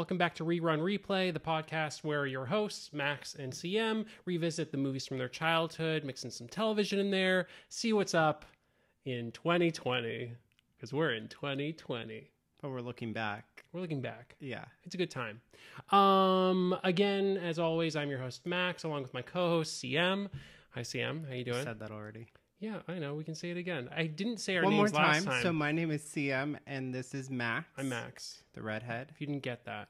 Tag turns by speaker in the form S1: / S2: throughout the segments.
S1: welcome back to Rerun Replay, the podcast where your hosts, Max and CM, revisit the movies from their childhood, mixing some television in there, see what's up in 2020, because we're in 2020.
S2: But we're looking back.
S1: We're looking back.
S2: Yeah.
S1: It's a good time. Um, again, as always, I'm your host, Max, along with my co-host, CM. Hi, CM. How you doing?
S2: Said that already.
S1: Yeah, I know. We can say it again. I didn't say our
S2: One more
S1: names last
S2: time.
S1: time.
S2: So my name is CM and this is Max.
S1: I'm Max.
S2: The redhead.
S1: If you didn't get that.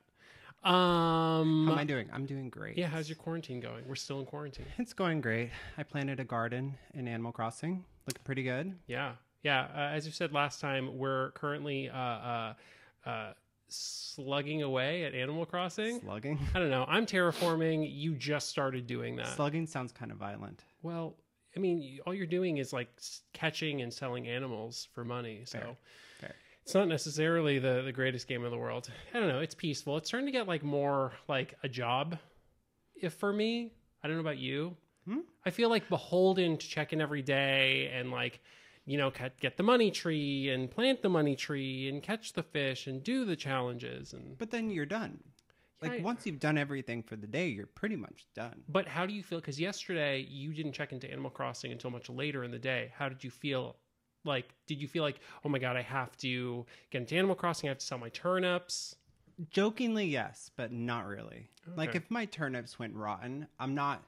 S1: Um,
S2: How am I doing? I'm doing great.
S1: yeah, how's your quarantine going? We're still in quarantine.
S2: It's going great. I planted a garden in Animal Crossing. Looking pretty good.
S1: Yeah, yeah. Uh, as you said last time, we're currently uh, uh, uh, slugging away at Animal Crossing.
S2: Slugging.
S1: I don't know. I'm terraforming. You just started doing that.
S2: Slugging sounds kind of violent.
S1: well, I mean, all you're doing is like catching and selling animals for money. So
S2: Fair, fair.
S1: It's not necessarily the the greatest game in the world. I don't know. It's peaceful. It's starting to get like more like a job. If for me, I don't know about you.
S2: Hmm?
S1: I feel like beholden to check in every day and like, you know, get the money tree and plant the money tree and catch the fish and do the challenges and.
S2: But then you're done. Like
S1: I-
S2: once you've done everything for the day, you're pretty much done.
S1: But how do you feel? Because yesterday you didn't check into Animal Crossing until much later in the day. How did you feel? Like, did you feel like, oh my god, I have to get into Animal Crossing? I have to sell my turnips.
S2: Jokingly, yes, but not really. Like if my turnips went rotten, I'm not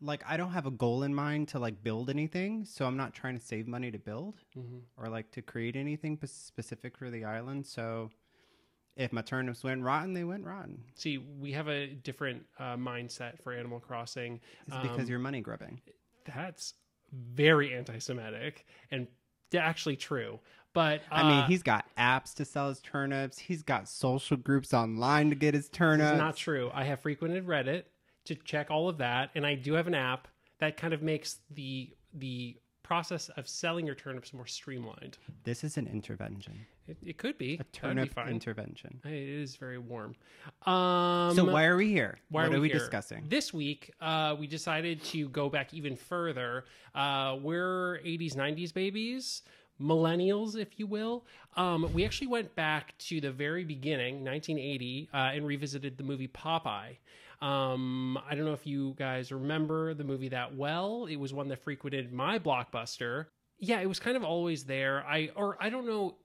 S2: like I don't have a goal in mind to like build anything, so I'm not trying to save money to build
S1: Mm-hmm.
S2: or like to create anything specific for the island. So if my turnips went rotten, they went rotten.
S1: See, we have a different uh, mindset for Animal Crossing.
S2: It's because
S1: Um,
S2: you're money grubbing.
S1: That's very anti-Semitic and actually true. But uh,
S2: I mean, he's got apps to sell his turnips. He's got social groups online to get his turnips.
S1: is not true. I have frequented Reddit to check all of that, and I do have an app that kind of makes the the process of selling your turnips more streamlined.
S2: this is an intervention,
S1: It, it could be
S2: a
S1: That'd be
S2: turnip intervention.
S1: It is very warm. Um,
S2: so why are we here?
S1: why
S2: what
S1: are
S2: are we
S1: here?
S2: discussing?
S1: This week, uh, we decided to go back even further. Uh, we're 80s, 90s babies, millennials, if you will. Um, we actually went back to the very beginning, 1980, uh, and revisited the movie Popeye. Um, I don't know if you guys remember the movie that well. It was one that frequented my blockbuster. Yeah, it was kind of always there. I or I don't know.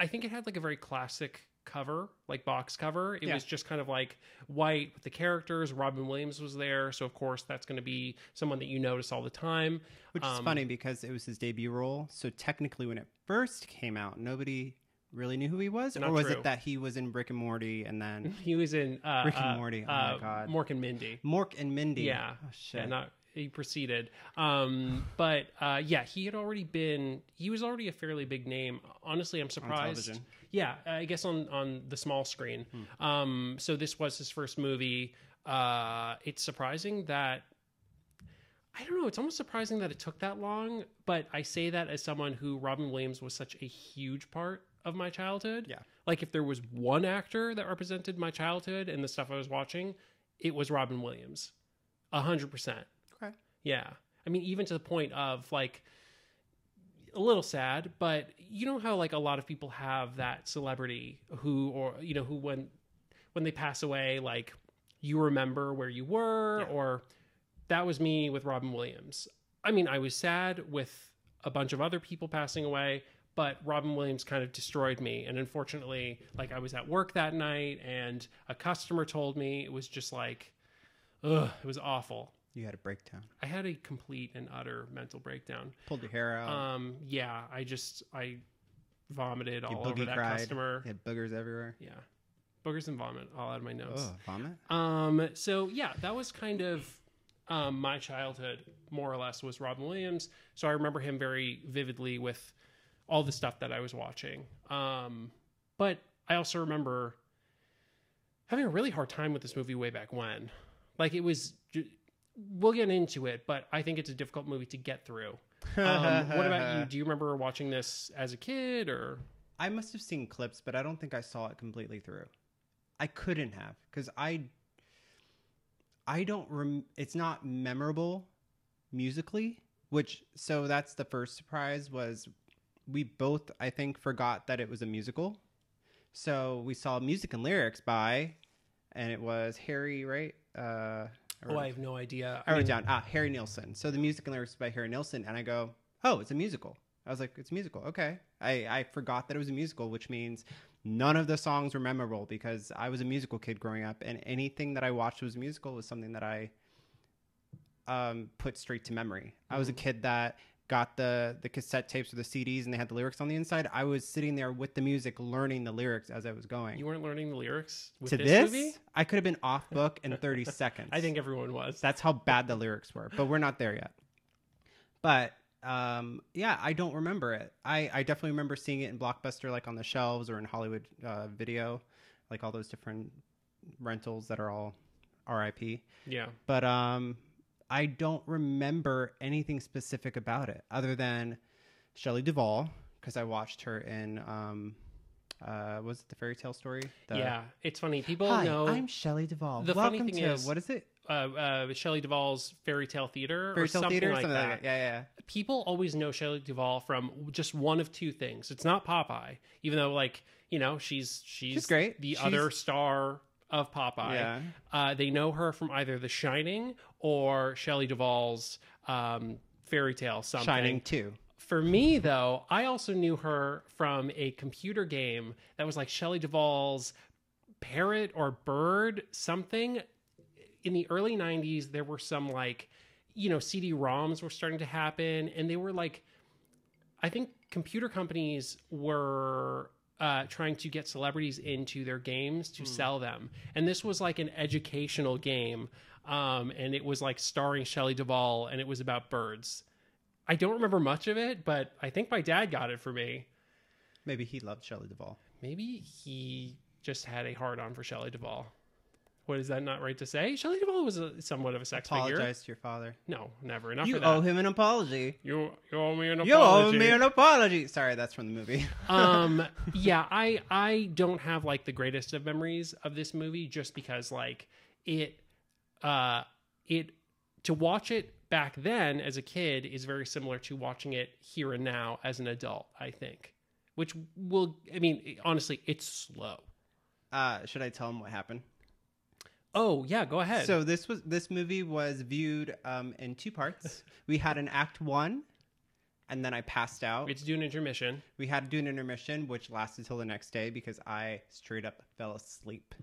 S1: I think it had like a very classic cover, like box cover. It
S2: Yeah.
S1: was just kind of like white with the characters. Robin Williams was there, so of course that's going to be someone that you notice all the time.
S2: Which is
S1: um,
S2: funny because it was his debut role. So technically, when it first came out, nobody really knew who he was, or was
S1: true.
S2: it that he was in Rick and Morty and then
S1: He was in uh,
S2: Rick and
S1: uh,
S2: Morty, oh
S1: uh,
S2: my God.
S1: Mork and Mindy.
S2: Mork and Mindy?
S1: Yeah.
S2: oh, shit.
S1: Yeah, not he proceeded. Um, but uh, yeah, he had already been. He was already a fairly big name. Honestly, I'm surprised.
S2: television.
S1: Yeah, I guess on on the small screen. Um, so this was his first movie. Uh, it's surprising that. I don't know. It's almost surprising that it took that long, but I say that as someone who Robin Williams was such a huge part of my childhood.
S2: Yeah.
S1: Like if there was one actor that represented my childhood and the stuff I was watching, it was Robin Williams. A hundred percent. Yeah. I mean, even to the point of like a little sad, but you know how like a lot of people have that celebrity who or you know, who when when they pass away, like you remember where you were,
S2: Yeah.
S1: or that was me with Robin Williams. I mean, I was sad with a bunch of other people passing away, but Robin Williams kind of destroyed me. And unfortunately, like I was at work that night and a customer told me it was just like, ugh, it was awful.
S2: You had a breakdown.
S1: I had a complete and utter mental breakdown.
S2: Pulled your hair out.
S1: Um, yeah, I just I vomited
S2: you
S1: all over that
S2: cried.
S1: customer.
S2: You had boogers everywhere.
S1: Yeah, boogers and vomit all out of my nose.
S2: Oh, vomit.
S1: Um, so yeah, that was kind of um, my childhood, more or less, was Robin Williams. So I remember him very vividly with all the stuff that I was watching. Um, but I also remember having a really hard time with this movie way back when. Like it was, we'll get into it, but I think it's a difficult movie to get through. Um, what about you? Do you remember watching this as a kid or?
S2: I must have seen clips, but I don't think I saw it completely through. I couldn't have because I I don't rem- it's not memorable musically, which so that's the first surprise was we both I think forgot that it was a musical. so we saw music and lyrics by, and it was Harry, right? Uh, I
S1: Oh, I have no idea.
S2: I wrote
S1: mean,
S2: down ah Harry Nilsson. So the music and lyrics by Harry Nilsson, and I go, oh, it's a musical. I was like, it's a musical. Okay. I I forgot that it was a musical, which means none of the songs were memorable because I was a musical kid growing up, and anything that I watched was a musical was something that I um, put straight to memory. I was a kid that got the the cassette tapes or the CDs and they had the lyrics on the inside. I was sitting there with the music, learning the lyrics as I was going.
S1: You weren't learning the lyrics with
S2: to
S1: this,
S2: this,
S1: movie?
S2: I could have been off book in 30 seconds.
S1: I think everyone was.
S2: That's how bad the lyrics were, but we're not there yet. But um, yeah, I don't remember it. I, I definitely remember seeing it in Blockbuster, like on the shelves or in Hollywood uh, Video, like all those different rentals that are all RIP.
S1: yeah.
S2: But um, I don't remember anything specific about it other than Shelley Duvall because I watched her in um, uh, was it the fairy tale story? The,
S1: yeah. It's funny. People
S2: Hi,
S1: know
S2: I'm Shelley Duvall.
S1: The funny thing
S2: to
S1: is-
S2: what is it?
S1: uh, uh, Shelley Duvall's Fairy Tale Theater
S2: Fairy
S1: or
S2: tale
S1: something
S2: theater,
S1: like
S2: something
S1: that.
S2: like that. Yeah, yeah.
S1: People always know Shelley Duvall from just one of two things. It's not Popeye, even though like you know she's she's,
S2: She's great.
S1: The
S2: She's-
S1: other star of Popeye.
S2: Yeah.
S1: Uh, they know her from either The Shining or Shelley Duvall's um, Fairy Tale something.
S2: Shining too.
S1: For me, though, I also knew her from a computer game that was like Shelley Duvall's Parrot or Bird something. In the early 90s, there were some like, you know, CD ROMs were starting to happen, and they were like, I think computer companies were uh, trying to get celebrities into their games to sell them. And this was like an educational game. Um, and it was like starring Shelley Duvall, and it was about birds. I don't remember much of it, but I think my dad got it for me.
S2: Maybe he loved Shelley Duvall.
S1: Maybe he just had a hard on for Shelley Duvall. What is that not right to say? Shelley Duvall was a, somewhat of a sex figure.
S2: Apologize to your father.
S1: No, never. enough
S2: you
S1: for that.
S2: owe him an apology.
S1: You, you owe me an apology.
S2: You owe me an apology. Sorry, that's from the movie.
S1: um yeah i i don't have like the greatest of memories of this movie just because like it uh it to watch it back then as a kid is very similar to watching it here and now as an adult i think which will i mean honestly it's slow
S2: Uh, should I tell him what happened?
S1: Oh yeah go ahead
S2: So this was this movie was viewed um, in two parts. we had an act one, and then I passed out.
S1: we had to do an intermission
S2: We had to do an intermission, which lasted till the next day because I straight up fell asleep.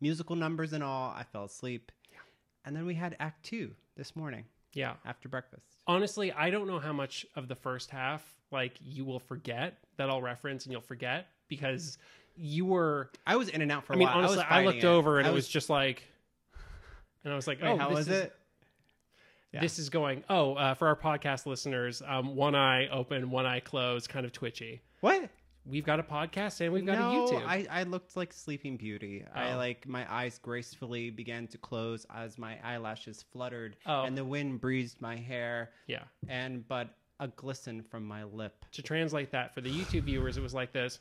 S2: Musical numbers and all, I fell asleep. Yeah. And then we had act two this morning
S1: yeah
S2: after breakfast.
S1: honestly i don't know how much of the first half like you will forget that i'll reference and you'll forget because you were
S2: I was in and out for a
S1: I mean,
S2: while.
S1: honestly,
S2: was
S1: I, looked
S2: it.
S1: over and
S2: I
S1: it was just like, and I was like,
S2: Wait,
S1: "Oh,
S2: how
S1: this
S2: was
S1: is,
S2: it? Yeah.
S1: This is going. Oh, uh, for our podcast listeners, um, one eye open, one eye closed, kind of twitchy.
S2: What?
S1: We've got a podcast and we've got
S2: no,
S1: a YouTube.
S2: I, I looked like Sleeping Beauty. I
S1: Oh.
S2: like my eyes gracefully began to close as my eyelashes fluttered,
S1: Oh.
S2: and the wind breezed my hair,
S1: yeah.
S2: and but a glisten from my lip.
S1: To translate that for the YouTube viewers, it was like this.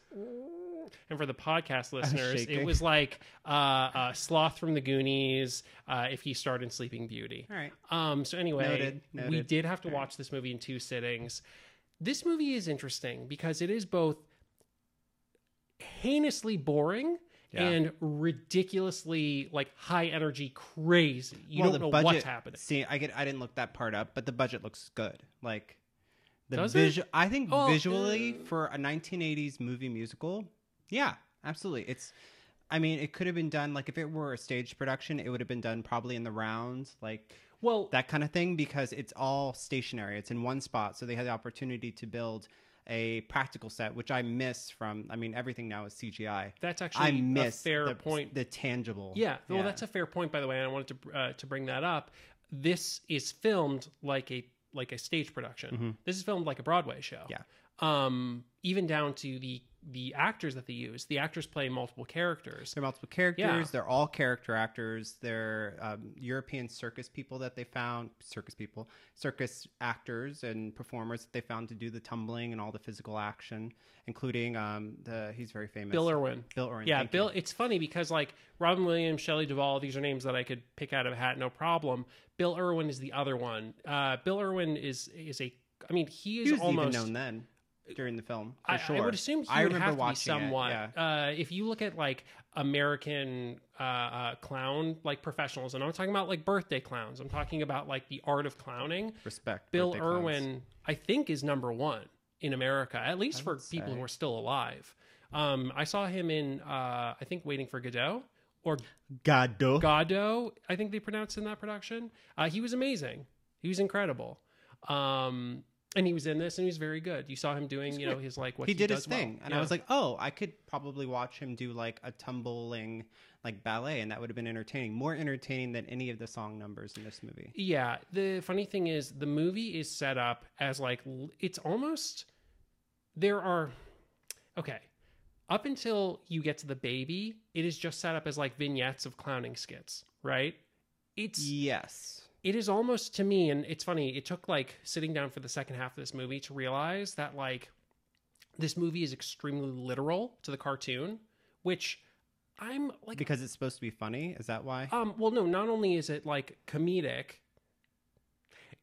S1: And for the podcast listeners, it was like uh, uh, Sloth from the Goonies uh, if he starred in Sleeping Beauty.
S2: All right.
S1: Um, so anyway,
S2: Noted,
S1: we did have to watch this movie in two sittings. This movie is interesting because it is both heinously boring
S2: Yeah.
S1: and ridiculously like high energy crazy. You
S2: well,
S1: don't
S2: the
S1: know
S2: budget,
S1: what's happening.
S2: See, I get I didn't look that part up, but the budget looks good. Like the visual. I think
S1: Oh,
S2: visually
S1: uh,
S2: for a 1980s movie musical, yeah, absolutely. It's. I mean, it could have been done like if it were a stage production, it would have been done probably in the rounds, like
S1: Well,
S2: that kind of thing, because it's all stationary. It's in one spot, so they had the opportunity to build a practical set, which I miss from. I mean, everything now is CGI.
S1: that's actually
S2: I miss
S1: a fair
S2: the,
S1: point.
S2: the tangible.
S1: Yeah, well, that's a fair point, by the way. And I wanted to uh, to bring that up. This is filmed like a like a stage production. This is filmed like a Broadway show.
S2: Mm-hmm. Yeah.
S1: Um, even down to the the actors that they use. The actors play multiple characters.
S2: They're multiple characters.
S1: Yeah.
S2: They're all character actors. They're um, European circus people that they found, circus people, circus actors and performers that they found to do the tumbling and all the physical action, including um, the he's very famous
S1: Bill Irwin.
S2: Bill Irwin.
S1: Yeah, Bill.
S2: you.
S1: It's funny because like Robin Williams, Shelley Duvall, these are names that I could pick out of a hat, no problem. Bill Irwin is the other one. Uh, Bill Irwin is is a. I mean, he is
S2: He
S1: almost
S2: known then. During the film. For
S1: I,
S2: sure.
S1: I would assume he
S2: I
S1: would
S2: remember
S1: have to be
S2: watching it, yeah.
S1: Uh, if you look at like American uh, uh, clown like professionals, and I'm talking about like birthday clowns. I'm talking about like the art of clowning.
S2: Respect.
S1: Bill
S2: birthday clowns.
S1: Irwin, I think, is number one in America, at least for people
S2: say.
S1: who are still alive. Um, I saw him in, uh, I think, Waiting for Godot or
S2: Godot.
S1: Godot. I think they pronounced in that production. Uh, he was amazing. He was incredible. Um, and he was in this, and he was very good. You saw him doing, you know, his like what
S2: he he did his
S1: does well.
S2: thing, and
S1: Yeah.
S2: I was like, oh, I could probably watch him do like a tumbling like ballet, and that would have been entertaining, more entertaining than any of the song numbers in this movie.
S1: Yeah, the funny thing is the movie is set up as like it's almost there are okay. Up until you get to the baby, it is just set up as like vignettes of clowning skits, right? It's
S2: Yes.
S1: It is almost to me and it's funny, it took like sitting down for the second half of this movie to realize that like this movie is extremely literal to the cartoon, which I'm like
S2: Because it's supposed to be funny. Is that why?
S1: um well no, not only is it like comedic,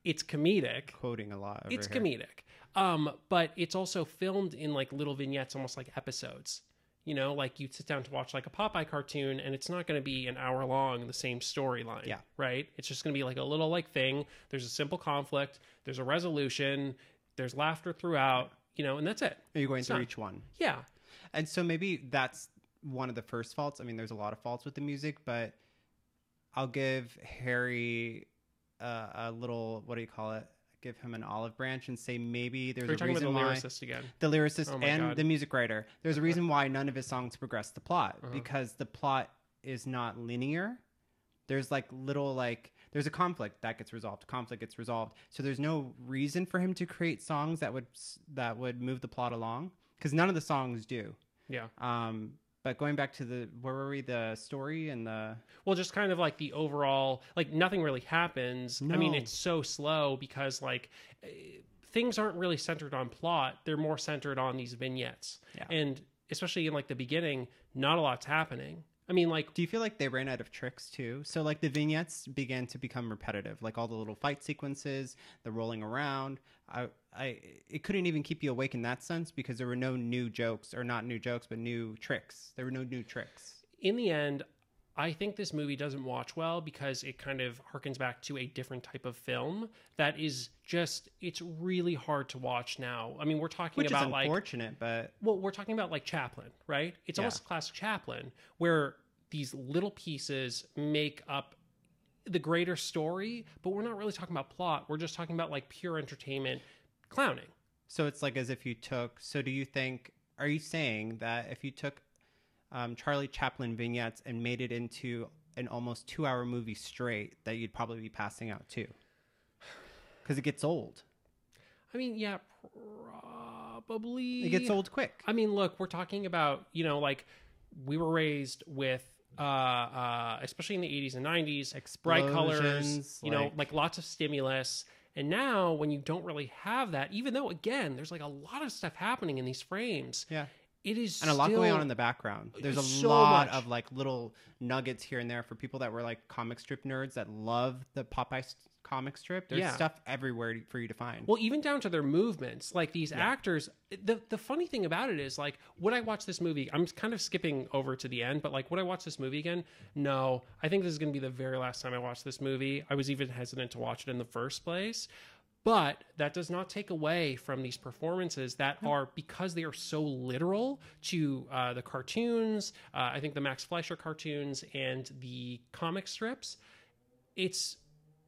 S1: it's comedic
S2: Quoting a lot.
S1: It's
S2: here.
S1: comedic um but it's also filmed in like little vignettes almost like episodes you know like you sit down to watch like a popeye cartoon and it's not going to be an hour long the same storyline
S2: Yeah.
S1: right it's just going to be like a little like thing there's a simple conflict there's a resolution there's laughter throughout you know and that's it
S2: Are you going
S1: It's
S2: through
S1: not-
S2: each one?
S1: yeah
S2: And so maybe that's one of the first faults. I mean, there's a lot of faults with the music, but I'll give Harry uh, a little, what do you call it? Give him an olive branch and say maybe there's
S1: we're
S2: a reason
S1: the
S2: why
S1: lyricist again
S2: the lyricist
S1: Oh
S2: and
S1: God.
S2: the music writer. There's a reason why none of his songs progress the plot
S1: Uh-huh.
S2: because the plot is not linear. There's like little like there's a conflict that gets resolved. Conflict gets resolved. So there's no reason for him to create songs that would that would move the plot along because none of the songs do.
S1: yeah
S2: Um, but going back to the where were we? The story and the
S1: well just kind of like the overall like nothing really happens No. i mean it's so slow because like eh, things aren't really centered on plot they're more centered on these vignettes
S2: Yeah.
S1: and especially in like the beginning not a lot's happening i mean like
S2: Do you feel like they ran out of tricks too? So like the vignettes began to become repetitive, like all the little fight sequences, the rolling around. I, I, it couldn't even keep you awake in that sense because there were no new jokes, or not new jokes, but new tricks. There were no new tricks.
S1: in the end i think this movie doesn't watch well because it kind of harkens back to a different type of film that is just it's really hard to watch now i mean we're talking
S2: Which
S1: about
S2: is
S1: like
S2: unfortunate, but
S1: well, we're talking about like Chaplin, right? It's
S2: Yeah.
S1: almost classic Chaplin, where these little pieces make up the greater story, but we're not really talking about plot. We're just talking about like pure entertainment, clowning.
S2: so it's like as if you took. So do you think? Are you saying that if you took um, Charlie Chaplin vignettes and made it into an almost two-hour movie straight, that you'd probably be passing out too? Because it gets old.
S1: I mean, yeah, probably.
S2: It gets old quick.
S1: I mean, look, we're talking about, you know, like we were raised with uh uh especially in the 80s and 90s bright colors you know
S2: like-
S1: like lots of stimulus and now when you don't really have that even though again there's like a lot of stuff happening in these frames
S2: Yeah.
S1: it is
S2: and a lot
S1: still,
S2: going on in the background. There's a
S1: so
S2: lot
S1: much.
S2: of like little nuggets here and there for people that were like comic strip nerds that love the Popeye comic strip. There's
S1: Yeah.
S2: stuff everywhere for you to find.
S1: well even down to their movements like these actors the the funny thing about it is like would i watch this movie i'm kind of skipping over to the end but like would i watch this movie again no i think this is going to be the very last time i watch this movie i was even hesitant to watch it in the first place but that does not take away from these performances that are because they are so literal to uh, the cartoons uh, i think the max fleischer cartoons and the comic strips it's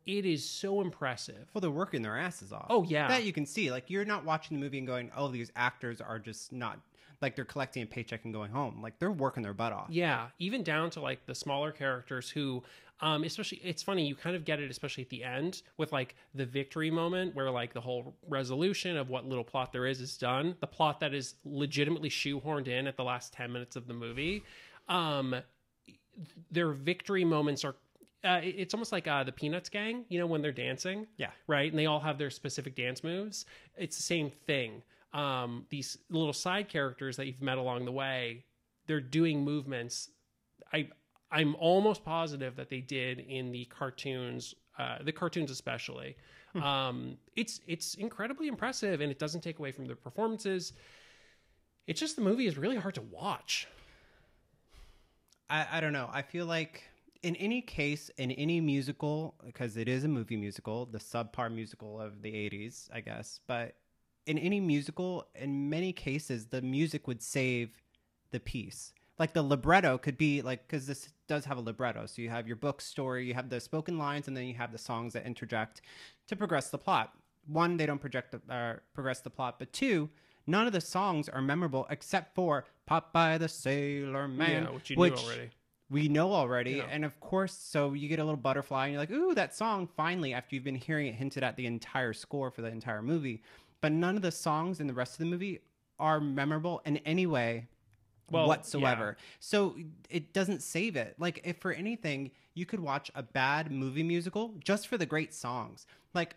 S1: it is so impressive
S2: well, they're working their asses off.
S1: Oh, yeah.
S2: that you can see. Like you're not watching the movie and going, "Oh, these actors are just not like they're collecting a paycheck and going home." Like they're working their butt off.
S1: Yeah, even down to like the smaller characters who, um, especially it's funny you kind of get it especially at the end with like the victory moment where like the whole resolution of what little plot there is is done. The plot that is legitimately shoehorned in at the last ten minutes of the movie. Um, their victory moments are. Uh, it's almost like uh, the Peanuts gang, you know, when they're dancing
S2: Yeah.
S1: right? And they all have their specific dance moves. It's the same thing. Um, these little side characters that you've met along the way, they're doing movements. I I'm almost positive that they did in the cartoons, uh, the cartoons especially. um, it's it's incredibly impressive, and it doesn't take away from the performances. It's just the movie is really hard to watch.
S2: I, I don't know. I feel like in any case, in any musical, because it is a movie musical, the subpar musical of the 80s, I guess, but in any musical, in many cases, the music would save the piece. Like the libretto could be like, because this does have a libretto. So you have your book story, you have the spoken lines, and then you have the songs that interject to progress the plot. One, they don't project the, uh, progress the plot, but two, none of the songs are memorable except for "Popeye the Sailor Man,"
S1: yeah, which you knew already.
S2: We know already.
S1: Yeah.
S2: And of course, so you get a little butterfly and you're like, ooh, that song finally, after you've been hearing it hinted at the entire score for the entire movie. But none of the songs in the rest of the movie are memorable in any way
S1: Well,
S2: whatsoever. So it doesn't save it. Like, if for anything, you could watch a bad movie musical just for the great songs. Like,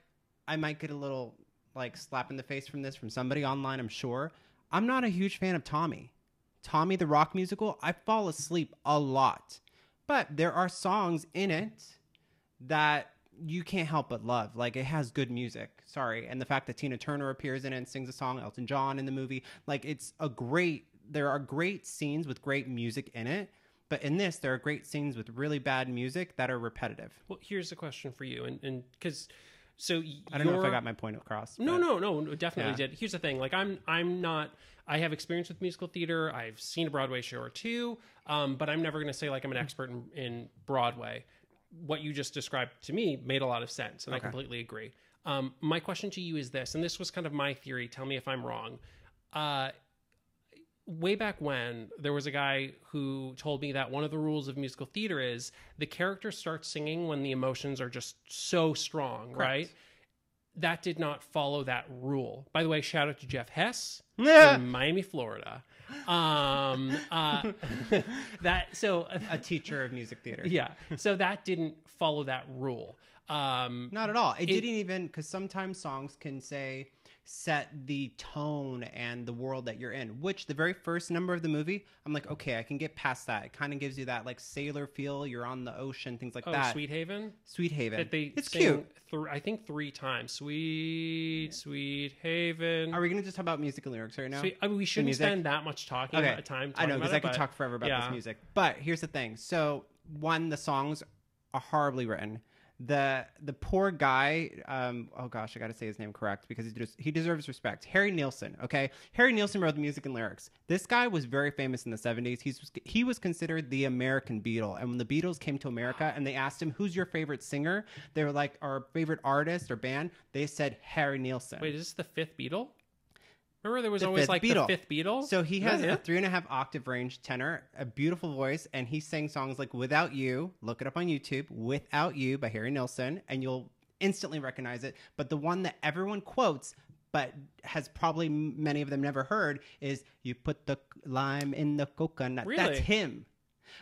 S2: I might get a little like slap in the face from this from somebody online, I'm sure. I'm not a huge fan of Tommy. Tommy the Rock musical, I fall asleep a lot. But there are songs in it that you can't help but love. Like it has good music. Sorry. And the fact that Tina Turner appears in it and sings a song, Elton John in the movie, like it's a great there are great scenes with great music in it. But in this, there are great scenes with really bad music that are repetitive.
S1: Well, here's a question for you, and and because so
S2: I don't know if I got my point across.
S1: No, no, no, no, definitely
S2: Yeah.
S1: did. Here's the thing: like, I'm, I'm not. I have experience with musical theater. I've seen a Broadway show or two, um, but I'm never going to say like I'm an expert in, in Broadway. What you just described to me made a lot of sense, and I completely agree. Um, my question to you is this, and this was kind of my theory. Tell me if I'm wrong. Uh, way back when there was a guy who told me that one of the rules of musical theater is the character starts singing when the emotions are just so strong right? That did not follow that rule. By the way shout out to jeff hess in miami florida. Um uh that so
S2: a teacher of music theater.
S1: yeah. So that didn't follow that rule. Um
S2: Not at all. It, didn't even because sometimes songs can say set the tone and the world that you're in. Which the very first number of the movie, I'm like, okay, I can get past that. It kind of gives you that like sailor feel. You're on the ocean, things like
S1: oh
S2: that.
S1: sweet haven
S2: Sweet Haven.
S1: that they
S2: it's cute.
S1: thr- i think three times sweet sweet haven
S2: Are we gonna just talk about music and lyrics right now?
S1: Sweet- I mean, we shouldn't spend that much talking
S2: Okay,
S1: about time.
S2: I know
S1: talking
S2: because I could talk forever about
S1: yeah.
S2: this music. But here's the thing. So one, the songs are horribly written. The the poor guy, um, oh gosh, I got to say his name correct because he, des- he deserves respect. Harry Nilsson, okay? Harry Nilsson wrote the music and lyrics. This guy was very famous in the 70s. He's he was considered the American Beatle. And when the Beatles came to America and they asked him, "Who's your favorite singer?" They were like, "Our favorite artist or band." They said Harry Nilsson.
S1: Wait, is this the fifth Beatle? Remember, there was
S2: The
S1: always
S2: fifth
S1: like
S2: Beatle.
S1: the fifth Beatle.
S2: So he has
S1: that
S2: a three and a half octave range tenor, a beautiful voice, and he sang songs like "Without You." Look it up on YouTube. "Without You" by Harry Nilsson, and you'll instantly recognize it. But the one that everyone quotes, but has probably many of them never heard, is "You put the lime in the coconut."
S1: Really?
S2: That's him,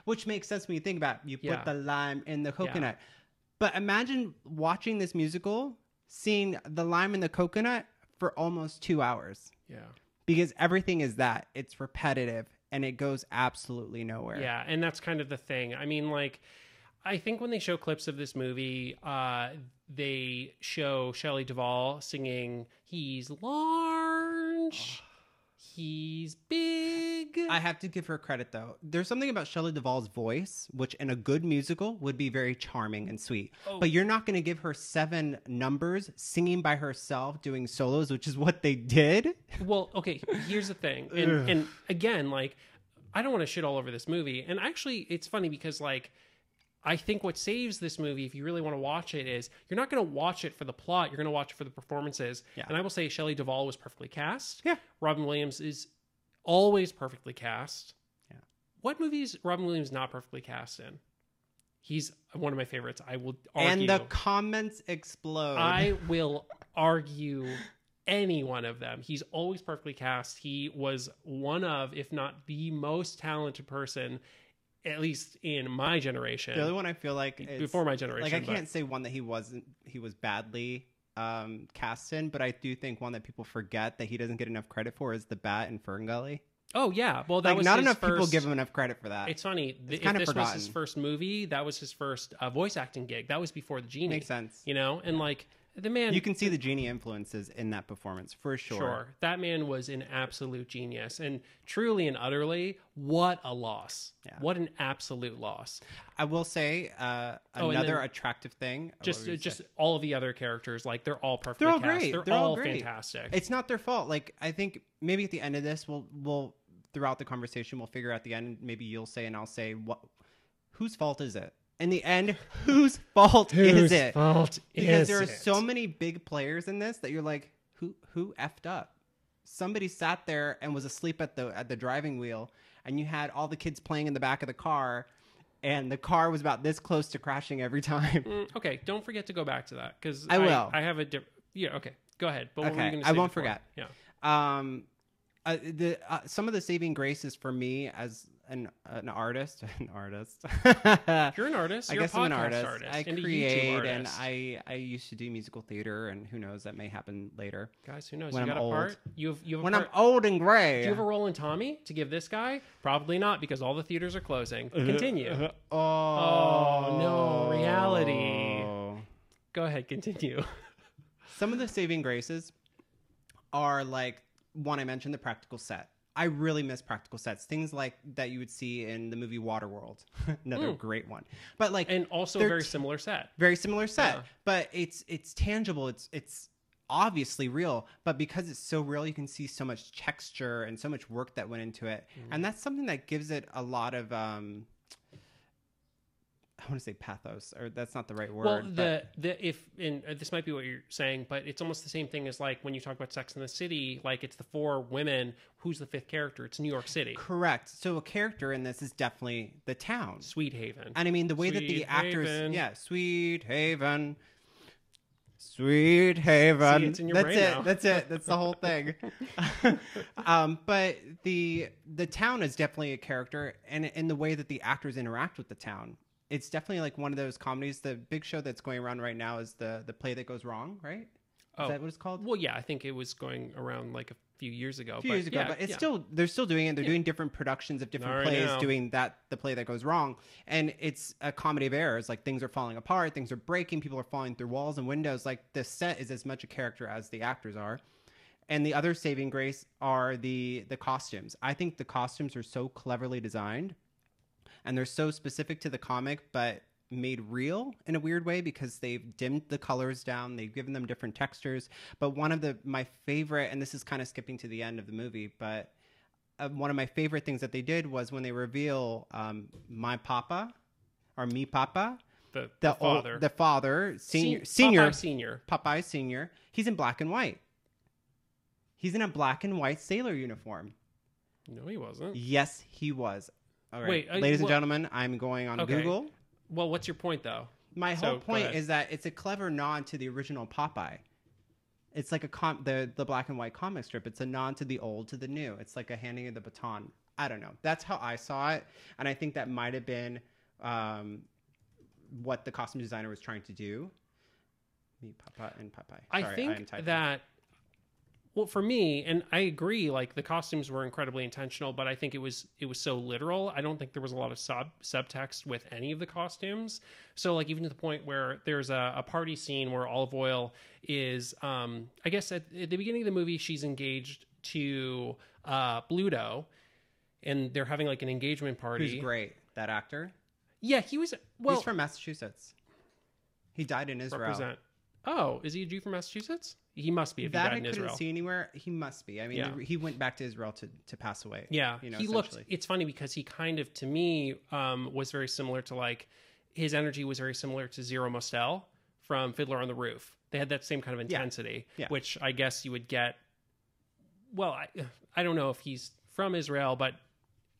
S2: which makes sense when you think about it. you put the lime in the coconut. But imagine watching this musical, seeing the lime in the coconut for almost two hours
S1: yeah,
S2: because everything is that it's repetitive and it goes absolutely nowhere.
S1: yeah, and that's kind of the thing. I mean, like, I think when they show clips of this movie, uh, they show Shelley Duvall singing, "He's large, he's big."
S2: I have to give her credit though. There's something about Shelley Duvall's voice, which in a good musical would be very charming and sweet.
S1: Oh.
S2: But you're not going to give her seven numbers singing by herself, doing solos, which is what they did.
S1: Well, okay, here's the thing. And and again, like I don't want to shit all over this movie. And actually it's funny because like I think what saves this movie, if you really want to watch it, is you're not going to watch it for the plot. You're going to watch it for the performances.
S2: Yeah.
S1: And I will say Shelley Duvall was perfectly cast.
S2: Yeah.
S1: Robin Williams is always perfectly cast.
S2: Yeah.
S1: What movies Robin Williams not perfectly cast in? He's one of my favorites. I will argue.
S2: And the comments explode.
S1: I will argue any one of them. He's always perfectly cast. He was one of, if not the most talented person, at least in my generation.
S2: the other one I feel like it's-
S1: before my generation.
S2: like I
S1: but-
S2: can't say one that he wasn't he was badly um cast in, but I do think one that people forget that he doesn't get enough credit for is the Bat in Ferngully.
S1: Oh yeah, well that
S2: Like
S1: was
S2: not enough people give him enough credit for that.
S1: It's funny.
S2: It's
S1: if
S2: kinda
S1: this was his first movie, that was his first uh, voice acting gig. That was before the genie.
S2: Makes sense.
S1: You know, and like the man,
S2: You can see the genie influences in that performance for sure.
S1: sure that man was an absolute genius, and truly and utterly, what a loss!
S2: Yeah.
S1: What an absolute loss.
S2: I will say uh,
S1: Oh,
S2: another
S1: then-
S2: attractive thing.
S1: Just, just
S2: saying?
S1: all of the other characters, like they're all perfect
S2: they're all
S1: cast.
S2: great.
S1: They're,
S2: They're
S1: all,
S2: all great.
S1: fantastic.
S2: It's not their fault. Like I think maybe at the end of this, we'll we'll throughout the conversation we'll figure out the end. Maybe you'll say and I'll say what whose fault is it? In the end, whose fault is it?
S1: fault
S2: Because
S1: is
S2: there are
S1: it?
S2: so many big players in this that you're like, who who effed up? Somebody sat there and was asleep at the at the driving wheel, and you had all the kids playing in the back of the car, and the car was about this close to crashing every time.
S1: Mm, okay, don't forget to go back to that because
S2: I will.
S1: I have a different. Yeah. Okay. Go ahead. But what were you
S2: Okay, I won't
S1: before?
S2: forget.
S1: Yeah.
S2: um uh, the uh, some of the saving graces for me as an an artist an artist
S1: You're an artist.
S2: I
S1: You're
S2: guess I'm an artist.
S1: artist
S2: I create
S1: artist.
S2: and I I used to do musical theater and who knows that may happen later
S1: Guys, who knows?
S2: when
S1: you
S2: I'm
S1: got a
S2: old.
S1: part. You have you have a
S2: when
S1: part.
S2: I'm old and gray.
S1: Do you have a role in Tommy to give this guy? Probably not because all the theaters are closing. Continue.
S2: oh,
S1: Oh, no, reality. Go ahead. Continue.
S2: Some of the saving graces are like one I mentioned the practical set. I really miss practical sets. Things like that you would see in the movie Waterworld. Another
S1: Mm.
S2: great one. But like
S1: And also a very
S2: t-
S1: similar set.
S2: very similar set
S1: Yeah.
S2: but it's it's tangible it's it's obviously real but because it's so real you can see so much texture and so much work that went into it
S1: Mm-hmm.
S2: and that's something that gives it a lot of um i want to say pathos or that's not the right word
S1: well,
S2: but-
S1: the the if and uh, this might be what you're saying, but it's almost the same thing as like when you talk about Sex in the City. Like it's the four women. Who's the fifth character? It's New York City,
S2: correct so a character in this is definitely the town
S1: Sweet Haven.
S2: and i mean the way that the actors
S1: Haven.
S2: yeah sweet haven Sweet Haven.
S1: See, it's in your
S2: that's it.
S1: now.
S2: That's it. That's the whole thing. um, but the the town is definitely a character, and in the way that the actors interact with the town, it's definitely like one of those comedies. The big show that's going around right now is the the play that goes wrong. Right? Is
S1: Oh.
S2: that what it's called?
S1: Well, yeah, I think it was going around like a few years ago.
S2: a few
S1: but
S2: years ago,
S1: yeah,
S2: but it's
S1: yeah.
S2: still they're still doing it. They're doing different productions of different
S1: right
S2: plays,
S1: now.
S2: doing that the play that goes wrong, and it's a comedy of errors. Like things are falling apart, things are breaking, people are falling through walls and windows. Like the set is as much a character as the actors are. And the other saving grace are the the costumes. I think the costumes are so cleverly designed, and they're so specific to the comic, but made real in a weird way because they've dimmed the colors down they've given them different textures. But one of the my favorite and this is kind of skipping to the end of the movie but uh, one of my favorite things that they did was when they reveal um, my papa or me papa
S1: the,
S2: the,
S1: the father,
S2: old, the father senior
S1: Se-
S2: senior
S1: Popeye senior.
S2: Popeye senior he's in black and white. He's in a black and white sailor uniform.
S1: No, he wasn't.
S2: yes he was all right
S1: Wait, uh,
S2: ladies and
S1: well-
S2: gentlemen i'm going on
S1: Okay.
S2: google
S1: Well, what's your point though?
S2: My
S1: So,
S2: whole
S1: go
S2: point
S1: ahead.
S2: is that it's a clever nod to the original Popeye. It's like a com- the the black and white comic strip. It's a nod to the old to the new. It's like a handing of the baton. I don't know. That's how I saw it, and I think that might have been um, what the costume designer was trying to do. Me, Papa, and Popeye.
S1: I
S2: Sorry,
S1: think
S2: am typing.
S1: that well for me and I agree like the costumes were incredibly intentional but I think it was it was so literal I don't think there was a lot of sub subtext with any of the costumes so like even to the point where there's a, a party scene where Olive Oil is um I guess at, at the beginning of the movie she's engaged to uh Bluto and they're having like an engagement party
S2: who's great. That actor.
S1: yeah he was well
S2: He's from Massachusetts. He died in Israel.
S1: represent oh is he a Jew from Massachusetts he must be if he
S2: That
S1: died
S2: I
S1: in
S2: couldn't
S1: Israel
S2: see anywhere. He must be. I mean,
S1: Yeah.
S2: he went back to Israel to, to pass away.
S1: Yeah,
S2: you know,
S1: he looked.
S2: essentially.
S1: It's funny because he kind of, to me, um, was very similar to like his energy was very similar to Zero Mostel from Fiddler on the Roof. They had that same kind of intensity,
S2: Yeah.
S1: which I guess you would get. Well, I, I don't know if he's from Israel, but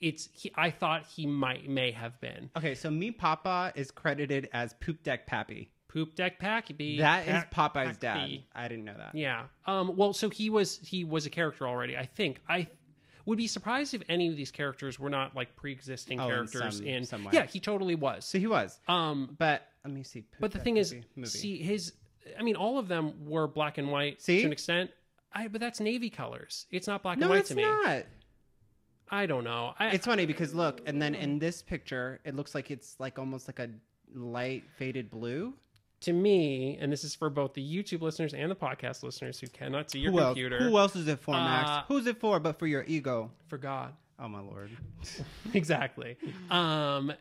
S1: it's. He, I thought he might may have been
S2: Okay, so me Papa is credited as Poop Deck Pappy.
S1: Poop deck pack. Be
S2: That is
S1: pack-
S2: Popeye's dad.
S1: Pappy.
S2: I didn't know that.
S1: Yeah. Um. Well, so he was he was a character already. I think I would be surprised if any of these characters were not like pre-existing
S2: Oh, in
S1: characters
S2: some-
S1: in.
S2: some way.
S1: Yeah, he totally was.
S2: So he was.
S1: Um.
S2: But let me see. Poop
S1: But the thing is,
S2: movie.
S1: see his. I mean, all of them were black and white
S2: See?
S1: to an extent. I but that's navy colors. It's not black
S2: no,
S1: and white to me.
S2: not.
S1: I don't know. I,
S2: It's funny because look, and then in this picture, it looks like it's like almost like a light faded blue.
S1: To me, and this is for both the YouTube listeners and the podcast listeners who cannot see your
S2: Who else?
S1: computer.
S2: Who else is it for,
S1: Uh,
S2: Max? Who's it for? But for your ego.
S1: For God.
S2: Oh my lord.
S1: exactly. Um,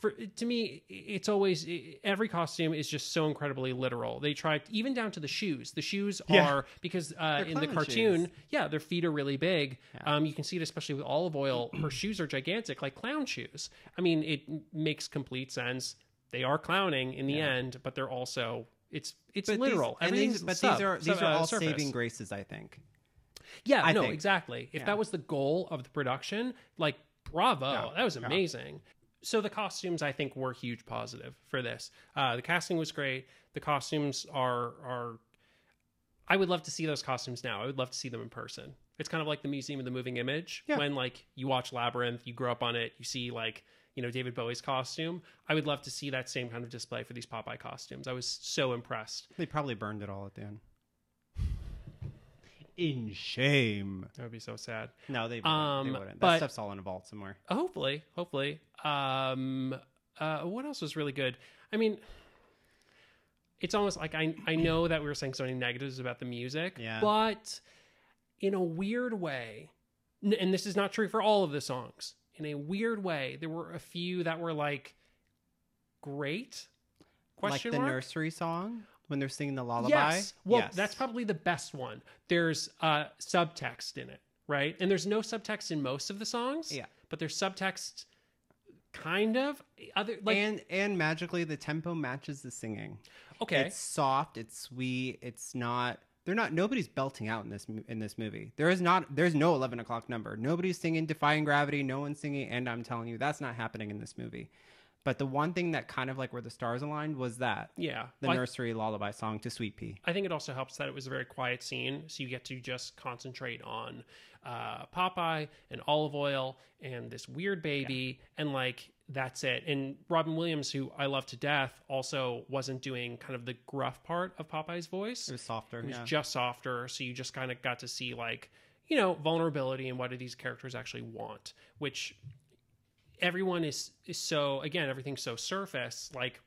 S1: for to me, it's always every costume is just so incredibly literal. They try even down to the shoes. The shoes
S2: Yeah.
S1: are because uh, in the cartoon,
S2: shoes.
S1: yeah, their feet are really big. Um, you can see it especially with olive oil. Her shoes are gigantic, like clown shoes. I mean, it makes complete sense. They are clowning in the end, but they're also it's it's
S2: But
S1: literal.
S2: These,
S1: Everything's
S2: these, but
S1: sub-
S2: these are these
S1: sub-
S2: are
S1: uh,
S2: all
S1: surface.
S2: saving graces, I think.
S1: Yeah,
S2: I
S1: no,
S2: think.
S1: exactly. If
S2: Yeah.
S1: that was the goal of the production, like bravo,
S2: Yeah,
S1: that was
S2: yeah.
S1: amazing. So the costumes, I think, were huge positive for this. Uh, the casting was great. The costumes are are. I would love to see those costumes now. I would love to see them in person. It's kind of like the Museum of the Moving Image.
S2: Yeah.
S1: When like you watch Labyrinth, you grow up on it, you see like you know David Bowie's costume. I would love to see that same kind of display for these Popeye costumes. I was so impressed.
S2: They probably burned it all at the end. In shame.
S1: That would be so sad.
S2: No, they wouldn't.
S1: Um,
S2: they wouldn't. That
S1: but-
S2: stuff's all in a vault somewhere.
S1: hopefully hopefully um uh what else was really good i mean it's almost like i i know that we were saying so many negatives about the music
S2: Yeah.
S1: but in a weird way and this is not true for all of the songs in a weird way there were a few that were like great question
S2: like the
S1: mark
S2: nursery song when they're singing the lullaby.
S1: Yes. Well,
S2: Yes.
S1: that's probably the best one. There's uh, subtext in it, right? And there's no subtext in most of the songs.
S2: Yeah.
S1: But there's subtext, kind of. Other like
S2: and and magically the tempo matches the singing.
S1: okay,
S2: It's soft. It's sweet. It's not. They're not. Nobody's belting out in this in this movie. There is not. There's no eleven o'clock number. Nobody's singing "Defying Gravity." No one's singing. And I'm telling you, that's not happening in this movie. But the one thing that kind of like where the stars aligned was that
S1: yeah.
S2: the
S1: Well,
S2: nursery lullaby song to Sweet Pea.
S1: I think it also helps that it was a very quiet scene, so you get to just concentrate on uh, Popeye and olive oil and this weird baby, and like that's it. And Robin Williams, who I love to death, also wasn't doing kind of the gruff part of Popeye's voice.
S2: It was softer.
S1: It was
S2: yeah.
S1: just softer, so you just kind of got to see like you know vulnerability and what do these characters actually want, which everyone is is so again everything's so surface like.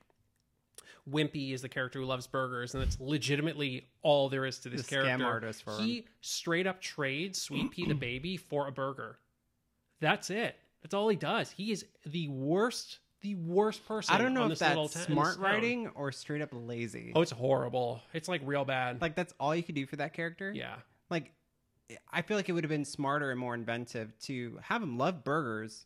S1: Wimpy is the character who loves burgers, and that's legitimately all there is to this
S2: The scam
S1: character.
S2: artist for
S1: he straight up trades Sweet Pea the baby for a burger. That's it. That's all he does. He is the worst, the worst person.
S2: I don't know
S1: on
S2: if that's
S1: ta-
S2: smart writing or straight up lazy.
S1: Oh, it's horrible. It's like real bad.
S2: Like that's all you could do for that character.
S1: yeah.
S2: Like, I feel like it would have been smarter and more inventive to have him love burgers,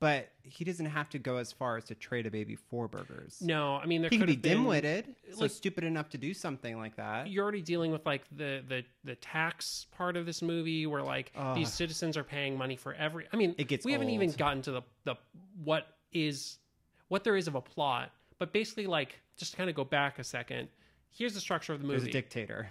S2: but he doesn't have to go as far as to trade a baby for burgers.
S1: No, I mean there
S2: he
S1: could
S2: be
S1: been-
S2: dim-witted, so
S1: like-
S2: stupid enough to do something like that.
S1: You're already dealing with like the the the tax part of this movie, where like
S2: Ugh.
S1: these citizens are paying money for every. I mean,
S2: It gets
S1: we haven't even gotten to the the what is what there is of a plot, but basically like just to kind of go back a second. Here's the structure of the
S2: There's
S1: movie.
S2: a dictator